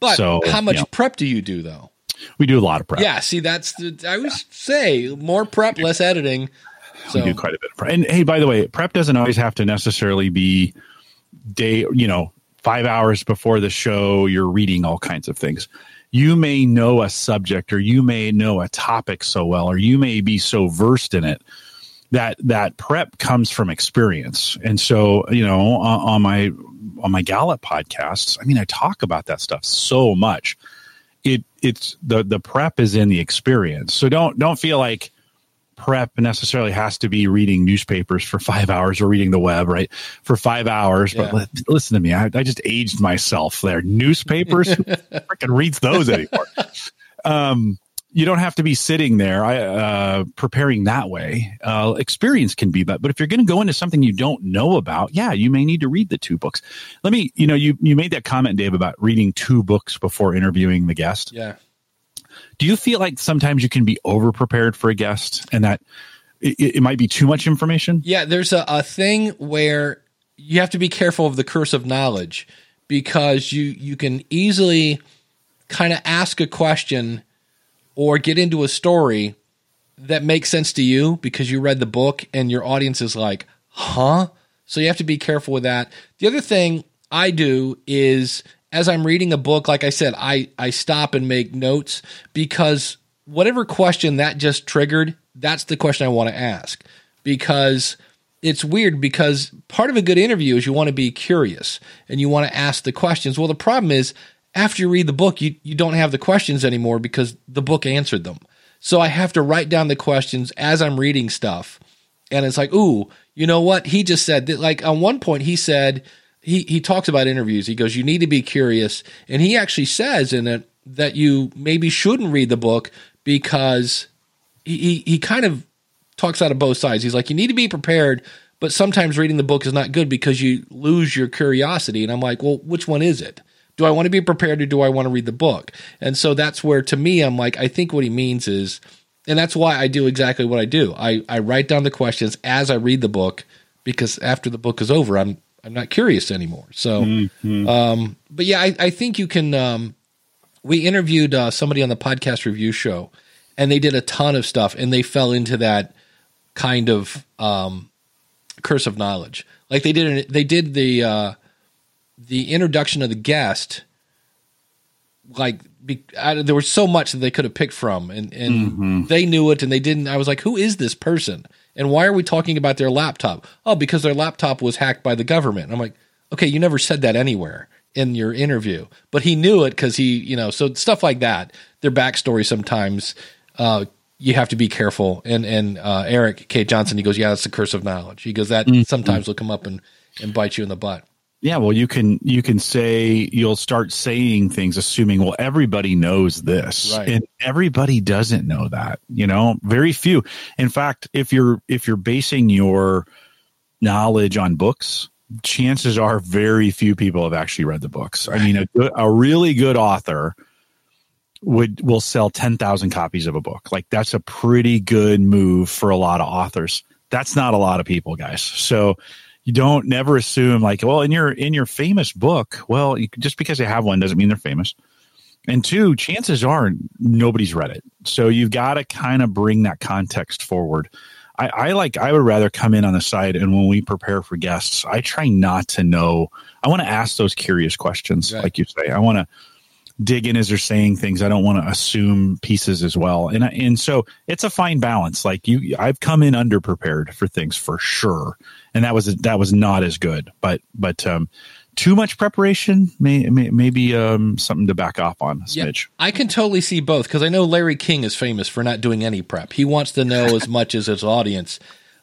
But So, how much yeah. prep do you do though? We do a lot of prep. Yeah, see, that's the, I always say more prep, less editing. So we do quite a bit of prep. And hey, by the way, prep doesn't always have to necessarily be day, you know, five hours before the show, you're reading all kinds of things. You may know a subject or you may know a topic so well, or you may be so versed in it that that prep comes from experience. And so, you know, on, on my on my Gallup podcasts, I mean, I talk about that stuff so much. It it's the the prep is in the experience. So don't don't feel like prep necessarily has to be reading newspapers for five hours or reading the web, right? For five hours. But li- listen to me, I, I just aged myself there. Newspapers, who freaking reads those anymore? Um, you don't have to be sitting there uh, preparing that way. Uh, experience can be that, but if you're going to go into something you don't know about, yeah, you may need to read the two books. Let me, you know, you you made that comment, Dave, about reading two books before interviewing the guest yeah, do you feel like sometimes you can be over prepared for a guest and that it, it might be too much information yeah. There's a, a thing where you have to be careful of the curse of knowledge because you you can easily kind of ask a question or get into a story that makes sense to you because you read the book and your audience is like, huh? So you have to be careful with that. The other thing I do is as I'm reading a book, like I said, I, I stop and make notes because whatever question that just triggered, that's the question I want to ask. Because it's weird because part of a good interview is you want to be curious and you want to ask the questions. Well, the problem is after you read the book, you, you don't have the questions anymore because the book answered them. So I have to write down the questions as I'm reading stuff. And it's like, ooh, you know what? He just said that, like, on one point, he said, he, he talks about interviews. He goes, you need to be curious. And he actually says in it that you maybe shouldn't read the book because he, he, he kind of talks out of both sides. He's like, you need to be prepared, but sometimes reading the book is not good because you lose your curiosity. And I'm like, well, which one is it? Do I want to be prepared or do I want to read the book? And so that's where, to me, I'm like, I think what he means is, and that's why I do exactly what I do. I, I write down the questions as I read the book because after the book is over, I'm I'm not curious anymore. So, um, but yeah, I, I think you can. Um, we interviewed uh, somebody on the podcast review show, and they did a ton of stuff, and they fell into that kind of um, curse of knowledge. Like they did, they did the uh, the introduction of the guest. Like be, I, there was so much that they could have picked from, and and they knew it, and they didn't. I was like, who is this person? And why are we talking about their laptop? Oh, because their laptop was hacked by the government. And I'm like, okay, you never said that anywhere in your interview, but he knew it because he, you know, so stuff like that. Their backstory sometimes uh, you have to be careful. And and uh, Eric K Johnson, he goes, yeah, that's the curse of knowledge. He goes that Mm-hmm. sometimes will come up and and bite you in the butt. Yeah, well, you can you can say you'll start saying things assuming well everybody knows this, Right. and everybody doesn't know that. You know, very few. In fact, if you're if you're basing your knowledge on books, chances are very few people have actually read the books. I mean, a good, a really good author would will sell 10,000 copies of a book. Like that's a pretty good move for a lot of authors. That's not a lot of people, guys. So you don't never assume like, well, in your in your famous book, well, you, just because they have one doesn't mean they're famous. And two, chances are nobody's read it. So you've got to kind of bring that context forward. I, I like I would rather come in on the side and when we prepare for guests, I try not to know. I want to ask those curious questions, Right. like you say. I want to dig in as they're saying things. I don't want to assume pieces as well. And and so it's a fine balance. Like you, I've come in under prepared for things for sure, and that was that was not as good. But but um, too much preparation may, may maybe um something to back off on smidge. I can totally see both because I know Larry King is famous for not doing any prep. He wants to know as much as his audience.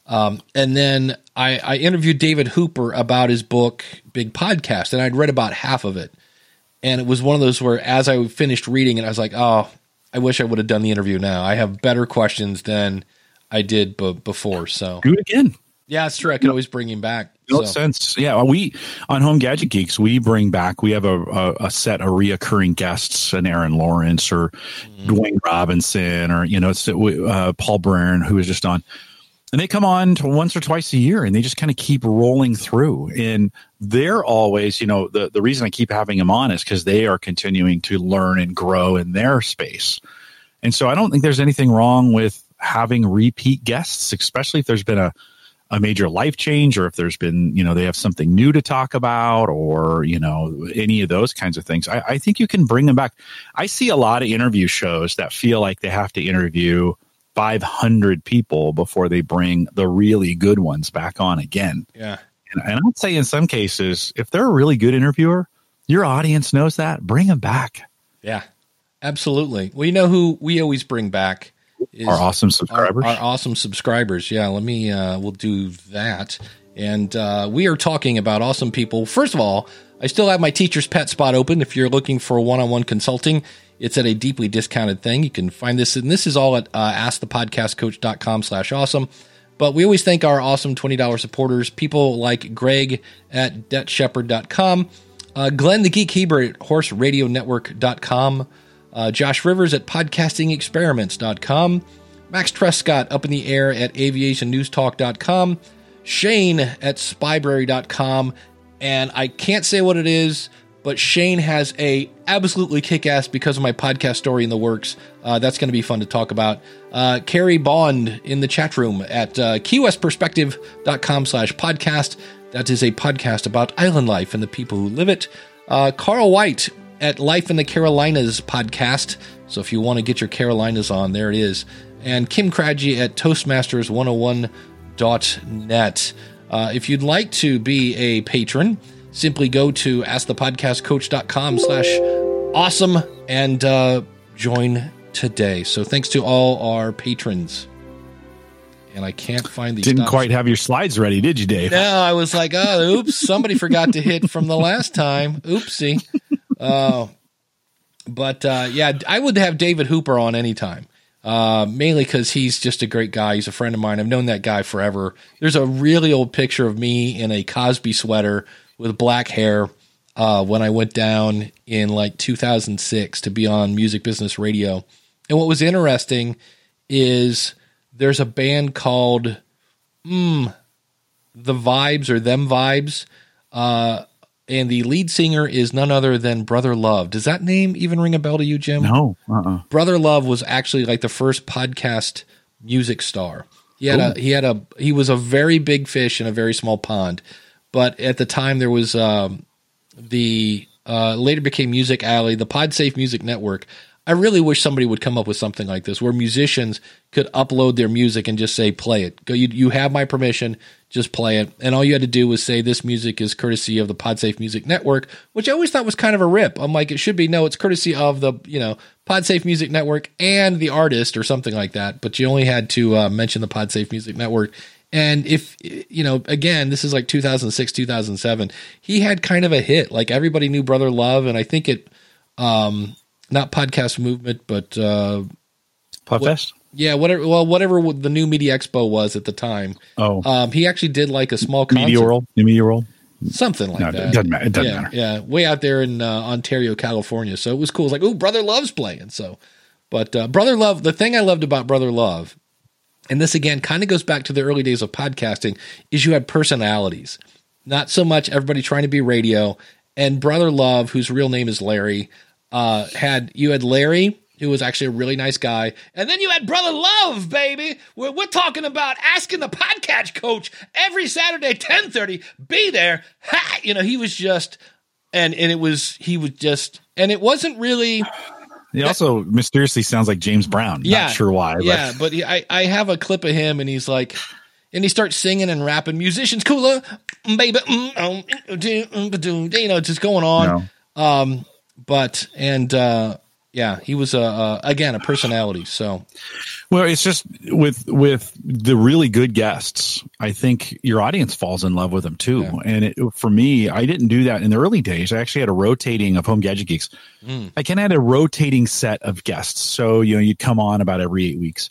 Um, and then I, I interviewed David Hooper about his book, Big Podcast, and I'd read about half of it. And it was one of those where, as I finished reading it, I was like, oh, I wish I would have done the interview now. I have better questions than I did b- before. So, Do it again. yeah, it's true. I can always bring him back. No So, sense. Yeah, we on Home Gadget Geeks we bring back. We have a, a, a set of reoccurring guests, an Aaron Lawrence or Dwayne Robinson or you know it's uh, Paul Byrne who was just on, and they come on once or twice a year, and they just kind of keep rolling through. And they're always, you know, the the reason I keep having them on is because they are continuing to learn and grow in their space. And so I don't think there's anything wrong with having repeat guests, especially if there's been a a major life change or if there's been you know they have something new to talk about or you know any of those kinds of things I, I think you can bring them back i see a lot of interview shows that feel like they have to interview 500 people before they bring the really good ones back on again yeah. and, and i'd say in some cases if they're a really good interviewer your audience knows that bring them back Yeah. Absolutely. Well, you know who we always bring back is our awesome our, subscribers our awesome subscribers. Yeah, let me. Uh, we'll do that, and uh, we are talking about awesome people. First of all, I still have my teacher's pet spot open. If you're looking for one-on-one consulting, it's at a deeply discounted thing. You can find this, and this is all at uh, askthepodcastcoach.com slash awesome. But we always thank our awesome $20 supporters, people like Greg at debtshepherd.com, uh, Glenn the Geek Heber at horseradionetwork.com, uh, Josh Rivers at podcastingexperiments.com, Max Trescott up in the air at aviationnewstalk.com, Shane at spybrary.com, and I can't say what it is, but Shane has a absolutely kick-ass because of my podcast story in the works. Uh, that's going to be fun to talk about. Uh, Carrie Bond in the chat room at uh, keywestperspective.com slash podcast. That is a podcast about island life and the people who live it. Uh, Carl White at Life in the Carolinas podcast. So if you want to get your Carolinas on, there it is. And Kim Craggy at Toastmasters101.net. Uh, if you'd like to be a patron, simply go to askthepodcastcoach.com slash awesome and uh, join today. So thanks to all our patrons. And I can't find these. didn't quite have your slides ready did you dave no, I was like, oh, oops, somebody forgot to hit from the last time. Oopsie. Uh, but uh, yeah, I would have David Hooper on anytime. Uh, mainly because he's just a great guy. He's a friend of mine. I've known that guy forever. There's a really old picture of me in a Cosby sweater with black hair uh, when I went down in like 2006 to be on Music Business Radio. And what was interesting is there's a band called the vibes or them vibes uh and the lead singer is none other than brother love. Does that name even ring a bell to you jim? No uh-uh. brother love was actually like the first podcast music star. He had a he had a he was a very big fish in a very small pond but at the time there was um the uh later became music alley the podsafe music network I really wish somebody would come up with something like this where musicians could upload their music and just say, play it. Go, you, you have my permission, just play it. And all you had to do was say, this music is courtesy of the Podsafe Music Network, which I always thought was kind of a rip. I'm like, it should be, no, it's courtesy of the, you know, Podsafe Music Network and the artist or something like that. But you only had to uh, mention the Podsafe Music Network. And if, you know, again, this is like 2006, 2007, he had kind of a hit. Like everybody knew Brother Love. And I think it, um, not podcast movement, but uh, Podfest. yeah, whatever. Well, whatever the new Media Expo was at the time. Oh, Um, he actually did like a small concert, Media World. New Media World. something like No, that. it doesn't matter. It doesn't yeah, matter. yeah, way out there in uh, Ontario, California. So it was cool. It's like, oh, Brother Love's playing. So, but uh, Brother Love, the thing I loved about Brother Love, and this again kind of goes back to the early days of podcasting, is you had personalities. Not so much everybody trying to be radio. And Brother Love, whose real name is Larry, uh, had you had Larry, who was actually a really nice guy, and then you had Brother Love, baby. We're, we're talking about asking the podcast coach every Saturday, ten thirty. Be there. Ha! You know, he was just, and and it was he was just, and it wasn't really. He also mysteriously sounds like James Brown. Yeah, Not sure why. But Yeah, but he, I I have a clip of him, and he's like, and he starts singing and rapping. Musicians cooler, baby. mm, um, do, mm, You know, it's just going on. No. Um, but and uh, yeah, he was a, a again a personality. So Well, it's just with with the really good guests. I think your audience falls in love with them too. Yeah. And it, for me, I didn't do that in the early days. I actually had a rotating of home gadget geeks. Mm. I kind of had a rotating set of guests. So you know, you'd come on about every eight weeks,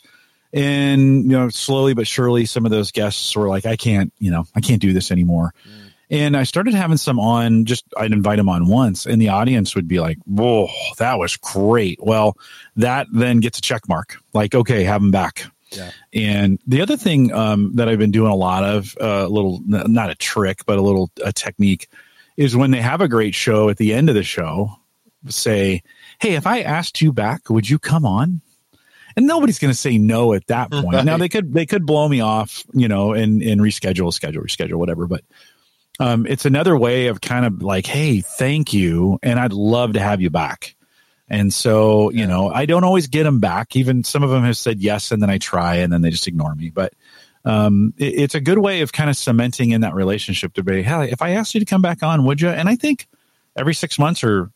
and you know, slowly but surely, some of those guests were like, "I can't, you know, I can't do this anymore." And I started having some on, just I'd invite them on once, and the audience would be like, Whoa, that was great. Well, that then gets a check mark. Like, okay, have them back. Yeah. And the other thing um, that I've been doing a lot of, a uh, little, not a trick, but a little a technique, is when they have a great show at the end of the show, say, Hey, if I asked you back, would you come on? And nobody's going to say no at that point. Now they could they could blow me off, you know, and and reschedule, schedule, reschedule, whatever. But um, it's another way of kind of like, hey, thank you, and I'd love to have you back. And so, you know, I don't always get them back. Even some of them have said yes, and then I try, and then they just ignore me. But um, it, it's a good way of kind of cementing in that relationship to be, hey, if I asked you to come back on, would you? And I think every six months or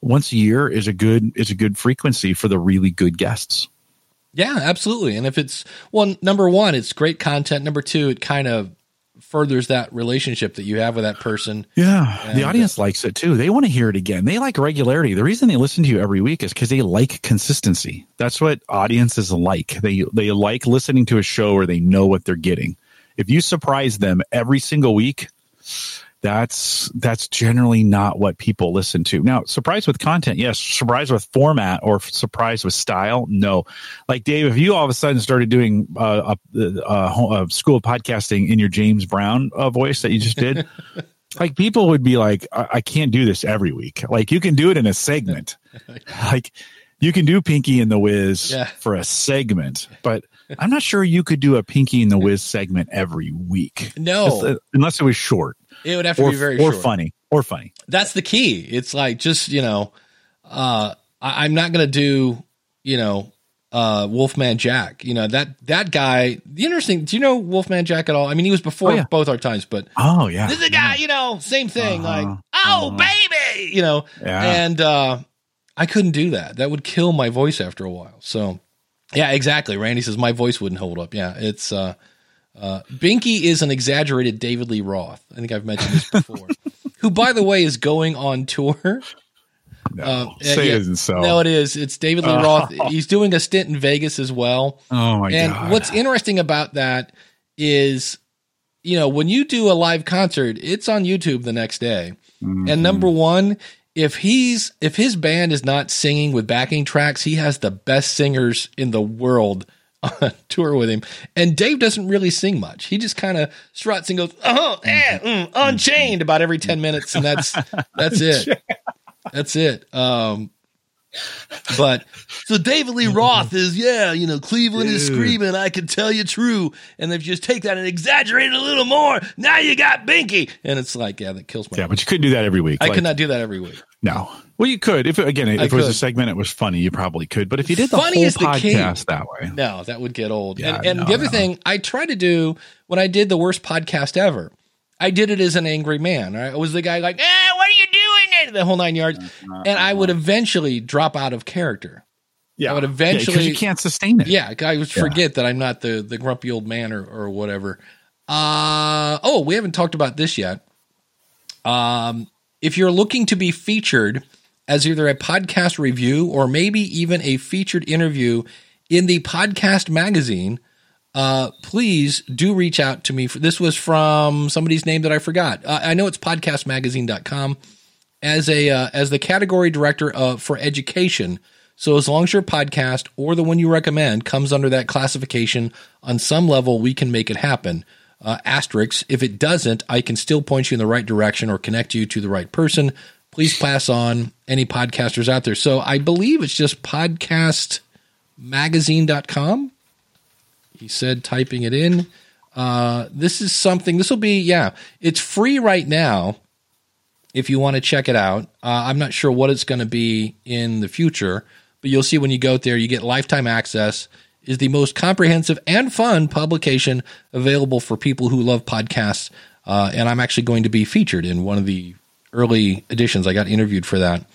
once a year is a good is a good frequency for the really good guests. yeah, absolutely. And if it's well, number one, it's great content. Number two, it kind of furthers that relationship that you have with that person. Yeah, And, the audience uh, likes it too. They want to hear it again. They like regularity. The reason they listen to you every week is because they like consistency. That's what audiences like. They they like listening to a show where they know what they're getting. If you surprise them every single week, that's that's generally not what people listen to. Now, surprise with content, yes. Surprise with format or surprise with style, no. Like Dave, if you all of a sudden started doing uh, a, a, a school of podcasting in your James Brown uh, voice that you just did, like people would be like, I-, I can't do this every week. Like you can do it in a segment, like you can do Pinky and the Wiz Yeah. for a segment, but I'm not sure you could do a Pinky and the Wiz segment every week. No. Uh, unless it was short It would have to or, be very or short. funny or funny. that's the key. It's like just you know, uh, I, I'm not gonna do you know, uh, Wolfman Jack. You know that that guy. The interesting. Do you know Wolfman Jack at all? I mean, he was before Oh, yeah. both our times, but Oh yeah, this is a guy. You know, same thing. Uh-huh. Like, oh baby, you know, Yeah. and uh, I couldn't do that. That would kill my voice after a while. So, yeah, exactly. Randy says my voice wouldn't hold up. Yeah, it's. uh uh, Binky is an exaggerated David Lee Roth. I think I've mentioned this before. who, by the way, is going on tour. No, Uh, say yeah. it isn't so. No, it is. It's David Lee Oh. Roth. He's doing a stint in Vegas as well. oh my and god! And what's interesting about that is, you know, when you do a live concert, it's on YouTube the next day. Mm-hmm. And number one, if he's if his band is not singing with backing tracks, he has the best singers in the world on tour with him. And Dave doesn't really sing much. He just kind of struts and goes, "Oh, eh, mm, unchained" about every ten minutes, and that's that's it. That's it. Um, but so David Lee Roth is, yeah, you know, Cleveland is screaming, I can tell you true. And if you just take that and exaggerate it a little more, now you got Binky. And it's like, yeah, that kills me. yeah, but you couldn't do that every week. I Like, could not do that every week. No, Well, you could if again if I it was a segment, it was funny. You probably could. But if you did the Funny whole is the key. podcast that way, No, that would get old. Yeah, and and no, the other no. thing I tried to do when I did the worst podcast ever, I did it as an angry man. I was the guy like, ah, what do you doing? The whole nine yards. And I would eventually drop out of character. yeah, I would Yeah, 'cause eventually- you can't sustain it. Yeah, I would forget that I'm not the the grumpy old man or, or whatever. Uh oh, we haven't talked about this yet. Um, if you're looking to be featured as either a podcast review or maybe even a featured interview in the podcast magazine, uh, please do reach out to me. This was from somebody's name that I forgot. Uh, I know it's podcastmagazine.com as a uh, as the category director of for education. So as long as your podcast or the one you recommend comes under that classification, on some level we can make it happen. Uh, asterisk, if it doesn't, I can still point you in the right direction or connect you to the right person. Please pass on any podcasters out there. So I believe it's just podcastmagazine.com. He said, typing it in. Uh, this is something, this will be, yeah, it's free right now if you want to check it out. Uh, I'm not sure what it's going to be in the future, but you'll see when you go there, you get lifetime access. Is the most comprehensive and fun publication available for people who love podcasts. Uh, and I'm actually going to be featured in one of the early editions. I got interviewed for that.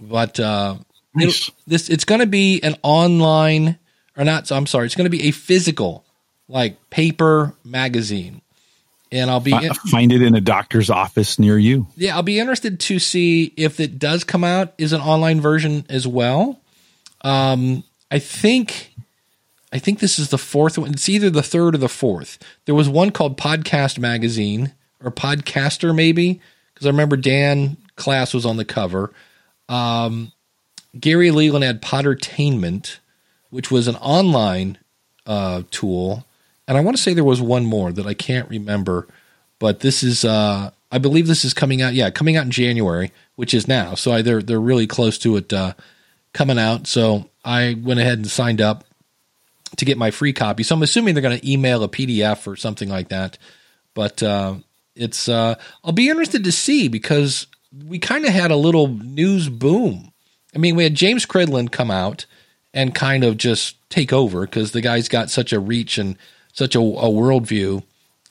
But uh, Nice. it'll- this it's going to be an online or not. I'm sorry, it's going to be a physical, like paper magazine, and I'll be Fi- Find it in a doctor's office near you. yeah, I'll be interested to see if it does come out is an online version as well. Um, I think, I think this is the fourth one. It's either the third or the fourth. There was one called Podcast Magazine or Podcaster, maybe, because I remember Dan Klass was on the cover. Um, Gary Leland had Podertainment, which was an online uh, tool, and I want to say there was one more that I can't remember but this is uh I believe this is coming out yeah coming out in January which is now. So I, they're they're really close to it uh coming out. So I went ahead and signed up to get my free copy. So I'm assuming they're going to email a PDF or something like that. But uh it's uh I'll be interested to see because we kind of had a little news boom. I mean we had James Cridland come out and kind of just take over because the guy's got such a reach and such a, a worldview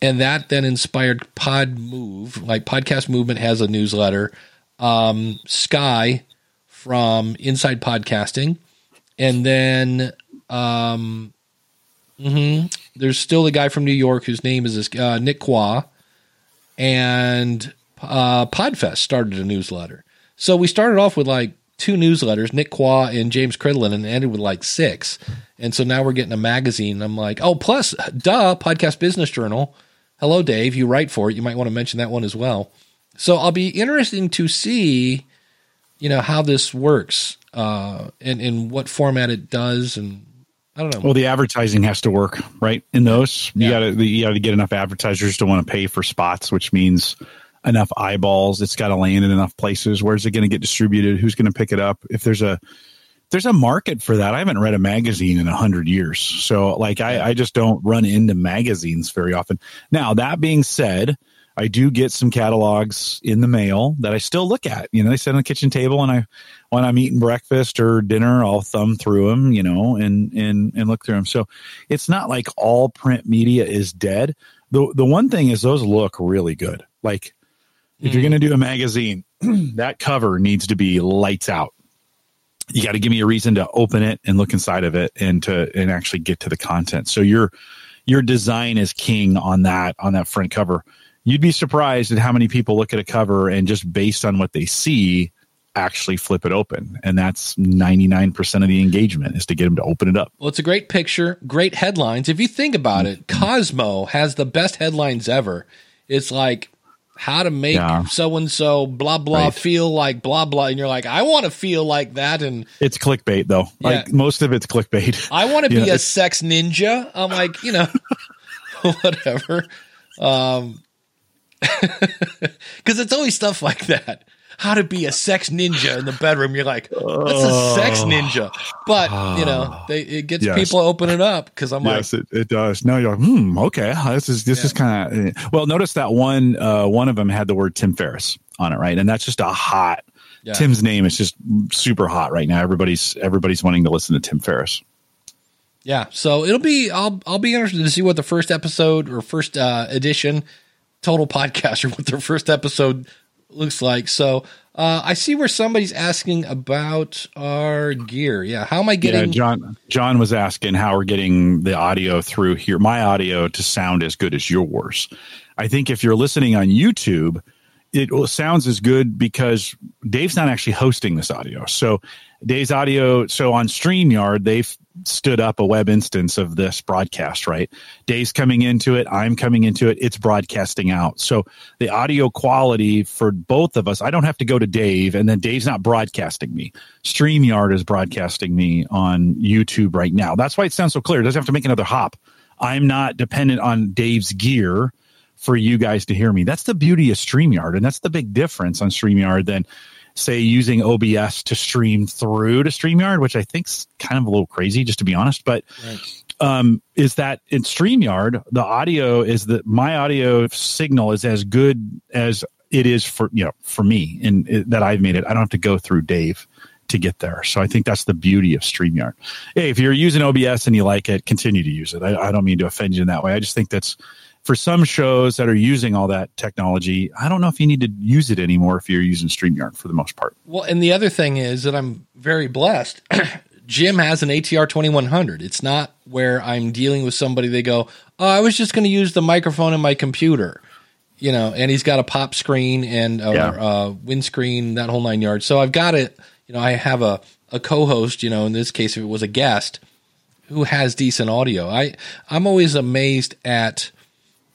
and that then inspired Pod Move. Like Podcast Movement has a newsletter. Um, Skye from Inside Podcasting, and then um, mhm, there's still the guy from New York whose name is this, uh, Nick Quah, and uh, Podfest started a newsletter. So we started off with like two newsletters, Nick Quah and James Cridland, and ended with like six. And so now we're getting a magazine. I'm like, oh, plus, duh, Podcast Business Journal. Hello, Dave. You write for it. You might want to mention that one as well. So I'll be interesting to see, you know, how this works uh, and in what format it does, and I don't know. Well, the advertising has to work, right? In those, you Yeah. got to you got to get enough advertisers to want to pay for spots, which means enough eyeballs. It's got to land in enough places. Where's it going to get distributed? Who's going to pick it up? If there's a there's a market for that. I haven't read a magazine in a hundred years, so like I, I just don't run into magazines very often. Now that being said, I do get some catalogs in the mail that I still look at. You know, they sit on the kitchen table, and I when I'm eating breakfast or dinner, I'll thumb through them. You know, and and and look through them. So it's not like all print media is dead. the The one thing is those look really good. Like if you're hmm. going to do a magazine, that cover needs to be lights out. You got to give me a reason to open it and look inside of it and to and actually get to the content. So your your design is king on that on that front cover. You'd be surprised at how many people look at a cover and just based on what they see actually flip it open. And that's 99% of the engagement is to get them to open it up. Well, it's a great picture, great headlines. If you think about it, mm-hmm. Cosmo has the best headlines ever. It's like how to make so and so blah blah Right. feel like blah blah, and you're like, I want to feel like that, and it's clickbait though like most of it's clickbait I want to Yeah, be a sex ninja. I'm like, you know, whatever, um, because it's always stuff like that. How to be a sex ninja in the bedroom? You're like, what's a sex ninja? But you know, they, it gets Yes. people opening up because I'm like Yes, like, it, it does. No, you're like, hmm, okay. This is this is kind of well. Notice that one uh, one of them had the word Tim Ferriss on it, right? And that's just a hot. Yeah. Tim's name is just super hot right now. Everybody's everybody's wanting to listen to Tim Ferriss. Yeah, so it'll be I'll I'll be interested to see what the first episode or first uh, edition total podcast or what their first episode looks like. So uh, I see where somebody's asking about our gear. Yeah, how am I Yeah, getting? John John was asking how we're getting the audio through here, my audio to sound as good as yours. I think if you're listening on YouTube, it sounds as good because Dave's not actually hosting this audio. So Dave's audio, so on StreamYard, they've stood up a web instance of this broadcast, right? Dave's coming into it, I'm coming into it, it's broadcasting out. So the audio quality for both of us, I don't have to go to Dave and then Dave's not broadcasting me. StreamYard is broadcasting me on YouTube right now. That's why it sounds so clear. It doesn't have to make another hop. I'm not dependent on Dave's gear for you guys to hear me. That's the beauty of StreamYard. And that's the big difference on StreamYard than say using OBS to stream through to StreamYard, which I think's kind of a little crazy, just to be honest. But um, is that in StreamYard, the audio is that my audio signal is as good as it is for you know for me and it, that I've made it. I don't have to go through Dave to get there. So I think that's the beauty of StreamYard. Hey, if you're using OBS and you like it, continue to use it. I, I don't mean to offend you in that way. I just think that's for some shows that are using all that technology. I don't know if you need to use it anymore if you're using StreamYard for the most part. Well, and the other thing is that I'm very blessed. Jim has an ATR 2100. It's not where I'm dealing with somebody. They go, "Oh, I was just going to use the microphone in my computer," you know, and he's got a pop screen and a Yeah. uh, windscreen, that whole nine yards. So I've got it. You know, I have a a co-host. You know, in this case, if it was a guest who has decent audio, I I'm always amazed at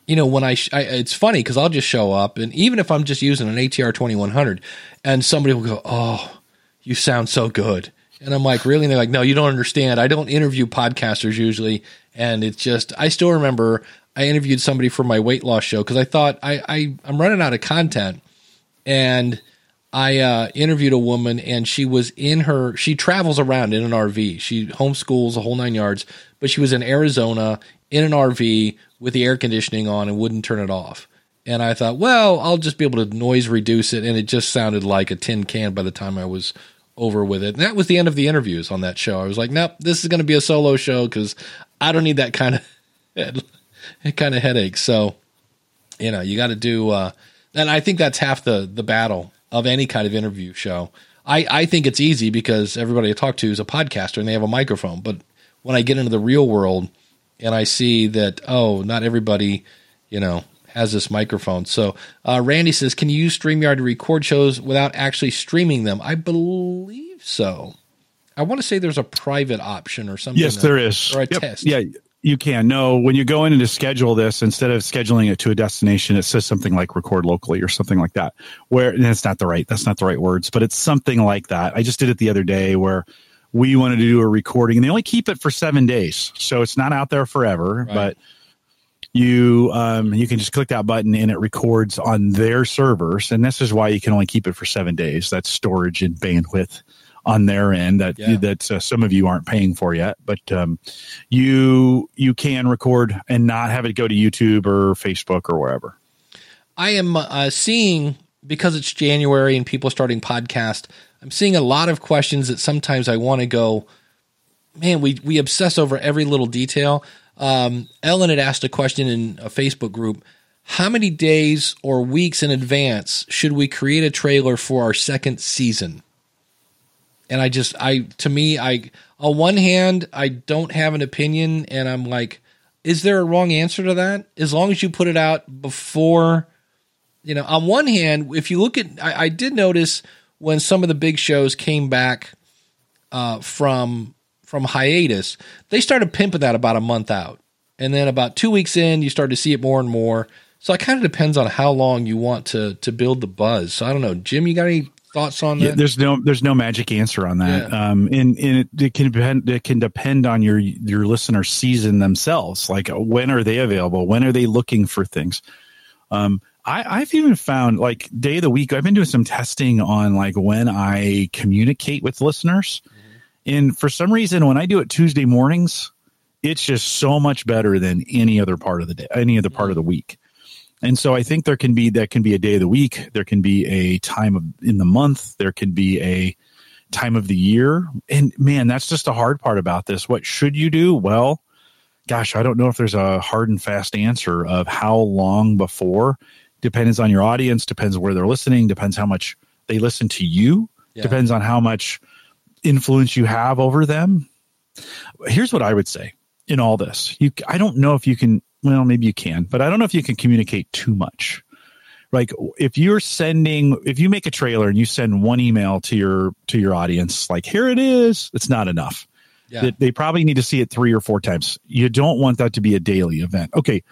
you know when I, sh- I it's funny because I'll just show up and even if I'm just using an ATR 2100 and somebody will go oh you sound so good and I'm like really and they're like no you don't understand I don't interview podcasters usually and it's just I still remember I interviewed somebody for my weight loss show because I thought I, I I'm running out of content and I uh, interviewed a woman, and she was in her. She travels around in an RV. She homeschools a whole nine yards, but she was in Arizona in an RV with the air conditioning on and wouldn't turn it off. And I thought, well, I'll just be able to noise reduce it, and it just sounded like a tin can by the time I was over with it. And that was the end of the interviews on that show. I was like, nope, this is going to be a solo show because I don't need that kind of kind of headache. So you know you got to do uh and i think that's half the the battle of any kind of interview show i i think it's easy because everybody i talk to is a podcaster and they have a microphone but when i get into the real world and i see that oh not everybody you know has this microphone so uh, randy says can you use streamyard to record shows without actually streaming them i believe so i want to say there's a private option or something Yes, that- there is. or a Yep. test Yeah, you can. No, when you go in and to schedule this, instead of scheduling it to a destination, it says something like record locally or something like that. Where and it's not the right, that's not the right words, but it's something like that. I just did it the other day where we wanted to do a recording and they only keep it for seven days. So it's not out there forever, Right. but you um you can just click that button and it records on their servers and this is why you can only keep it for seven days that's storage and bandwidth on their end that Yeah. that uh, some of you aren't paying for yet but um you you can record and not have it go to youtube or facebook or wherever I am uh, seeing because it's January and people starting podcast. I'm seeing a lot of questions that sometimes I want to go, man. We we obsess over every little detail. Um, Ellen had asked a question in a Facebook group. How many days or weeks in advance should we create a trailer for our second season? And I just, I, to me, I, on one hand, I don't have an opinion, and I'm like, is there a wrong answer to that? As long as you put it out before you know, on one hand, if you look at, I, I did notice when some of the big shows came back uh, from from hiatus, they started pimping that about a month out, and then about two weeks in, you start to see it more and more. So it kind of depends on how long you want to to build the buzz. So I don't know, Jim, you got any thoughts on yeah, that? there's no there's no magic answer on that Yeah. um and, and it, it can depend it can depend on your your listener season themselves like when are they available when are they looking for things um I, I've even found like day of the week. I've been doing some testing on like when I communicate with listeners, mm-hmm. and for some reason, when I do it Tuesday mornings, it's just so much better than any other part of the day, any other part of the mm-hmm. week. And so I think there can be that can be a day of the week, there can be a time of in the month, there can be a time of the year. And man, that's just the hard part about this. What should you do? Well, gosh, I don't know if there's a hard and fast answer of how long before. Depends on your audience, depends where they're listening, depends how much they listen to you, Yeah. depends on how much influence you have over them. Here's what I would say in all this. You I don't know if you can well, maybe you can, but I don't know if you can communicate too much. Like if you're sending if you make a trailer and you send one email to your to your audience like here it is, it's not enough Yeah. that they probably need to see it three or four times. You don't want that to be a daily event. Okay.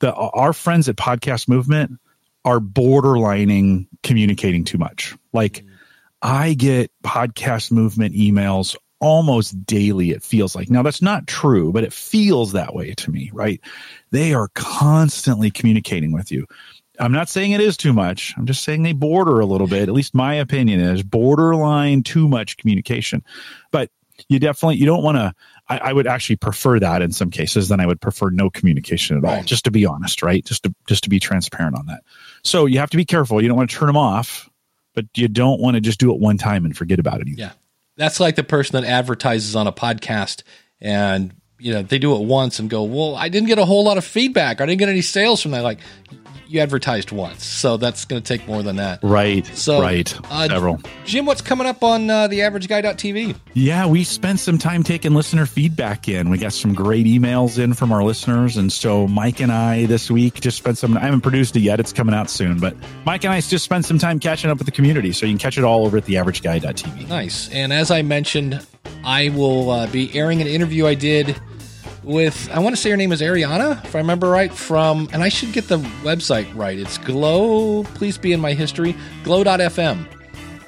The our friends at Podcast Movement are borderlining communicating too much. Like I get podcast movement emails almost daily, it feels like. Now that's not true, but it feels that way to me, right? They are constantly communicating with you. I'm not saying it is too much. I'm just saying they border a little bit. At least my opinion is borderline too much communication. But you definitely you don't want to I, I would actually prefer that in some cases than i would prefer no communication at all just to be honest right just to just to be transparent on that so you have to be careful you don't want to turn them off but you don't want to just do it one time and forget about it either. Yeah. That's like the person that advertises on a podcast and you know, they do it once and go, "Well, I didn't get a whole lot of feedback. I didn't get any sales from that." Like you advertised once. So that's going to take more than that. right So, right uh, several Jim, what's coming up on uh, the averageguy.tv? Yeah, we spent some time taking listener feedback in. We got some great emails in from our listeners. And so Mike and I this week just spent some, I haven't produced it yet. It's coming out soon, but Mike and I just spent some time catching up with the community. So you can catch it all over at theaverageguy.tv. Nice. And as I mentioned, I will uh, be airing an interview I did with, I want to say her name is Ariana, if I remember right, from, and I should get the website right. It's Glow, please be in my history, glow.fm.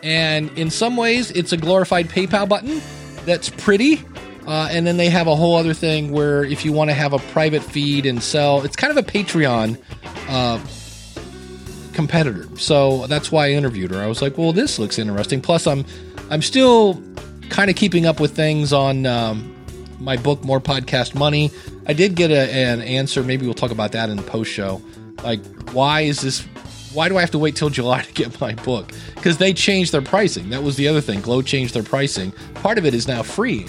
And in some ways, it's a glorified PayPal button that's pretty. Uh, and then they have a whole other thing where if you want to have a private feed and sell, it's kind of a Patreon uh, competitor. So that's why I interviewed her. I was like, well, this looks interesting. Plus, I'm I'm still kind of keeping up with things on um, my book, More Podcast Money. I did get a, an answer. Maybe we'll talk about that in the post show. Like, why is this? Why do I have to wait till July to get my book? Because they changed their pricing. That was the other thing. Glow changed their pricing. Part of it is now free.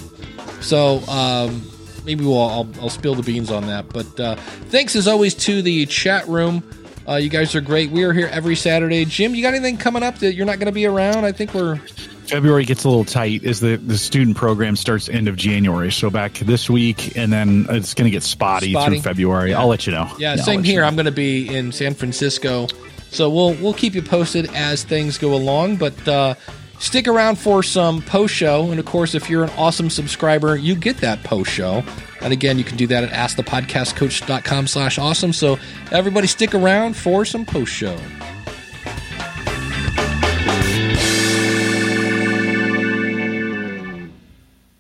So um, maybe we'll I'll, I'll spill the beans on that. But uh, thanks as always to the chat room. Uh, you guys are great. We are here every Saturday. Jim, you got anything coming up that you're not going to be around? I think we're February gets a little tight as the, the student program starts end of January. So back this week, and then it's going to get spotty, Spotty. through February. I'll let you know. Yeah, I'll same you here. know. I'm going to be in San Francisco, so we'll we'll keep you posted as things go along. But uh, stick around for some post show, and of course, if you're an awesome subscriber, you get that post show. And again, you can do that at askthepodcastcoach.com slash awesome. So everybody stick around for some post show.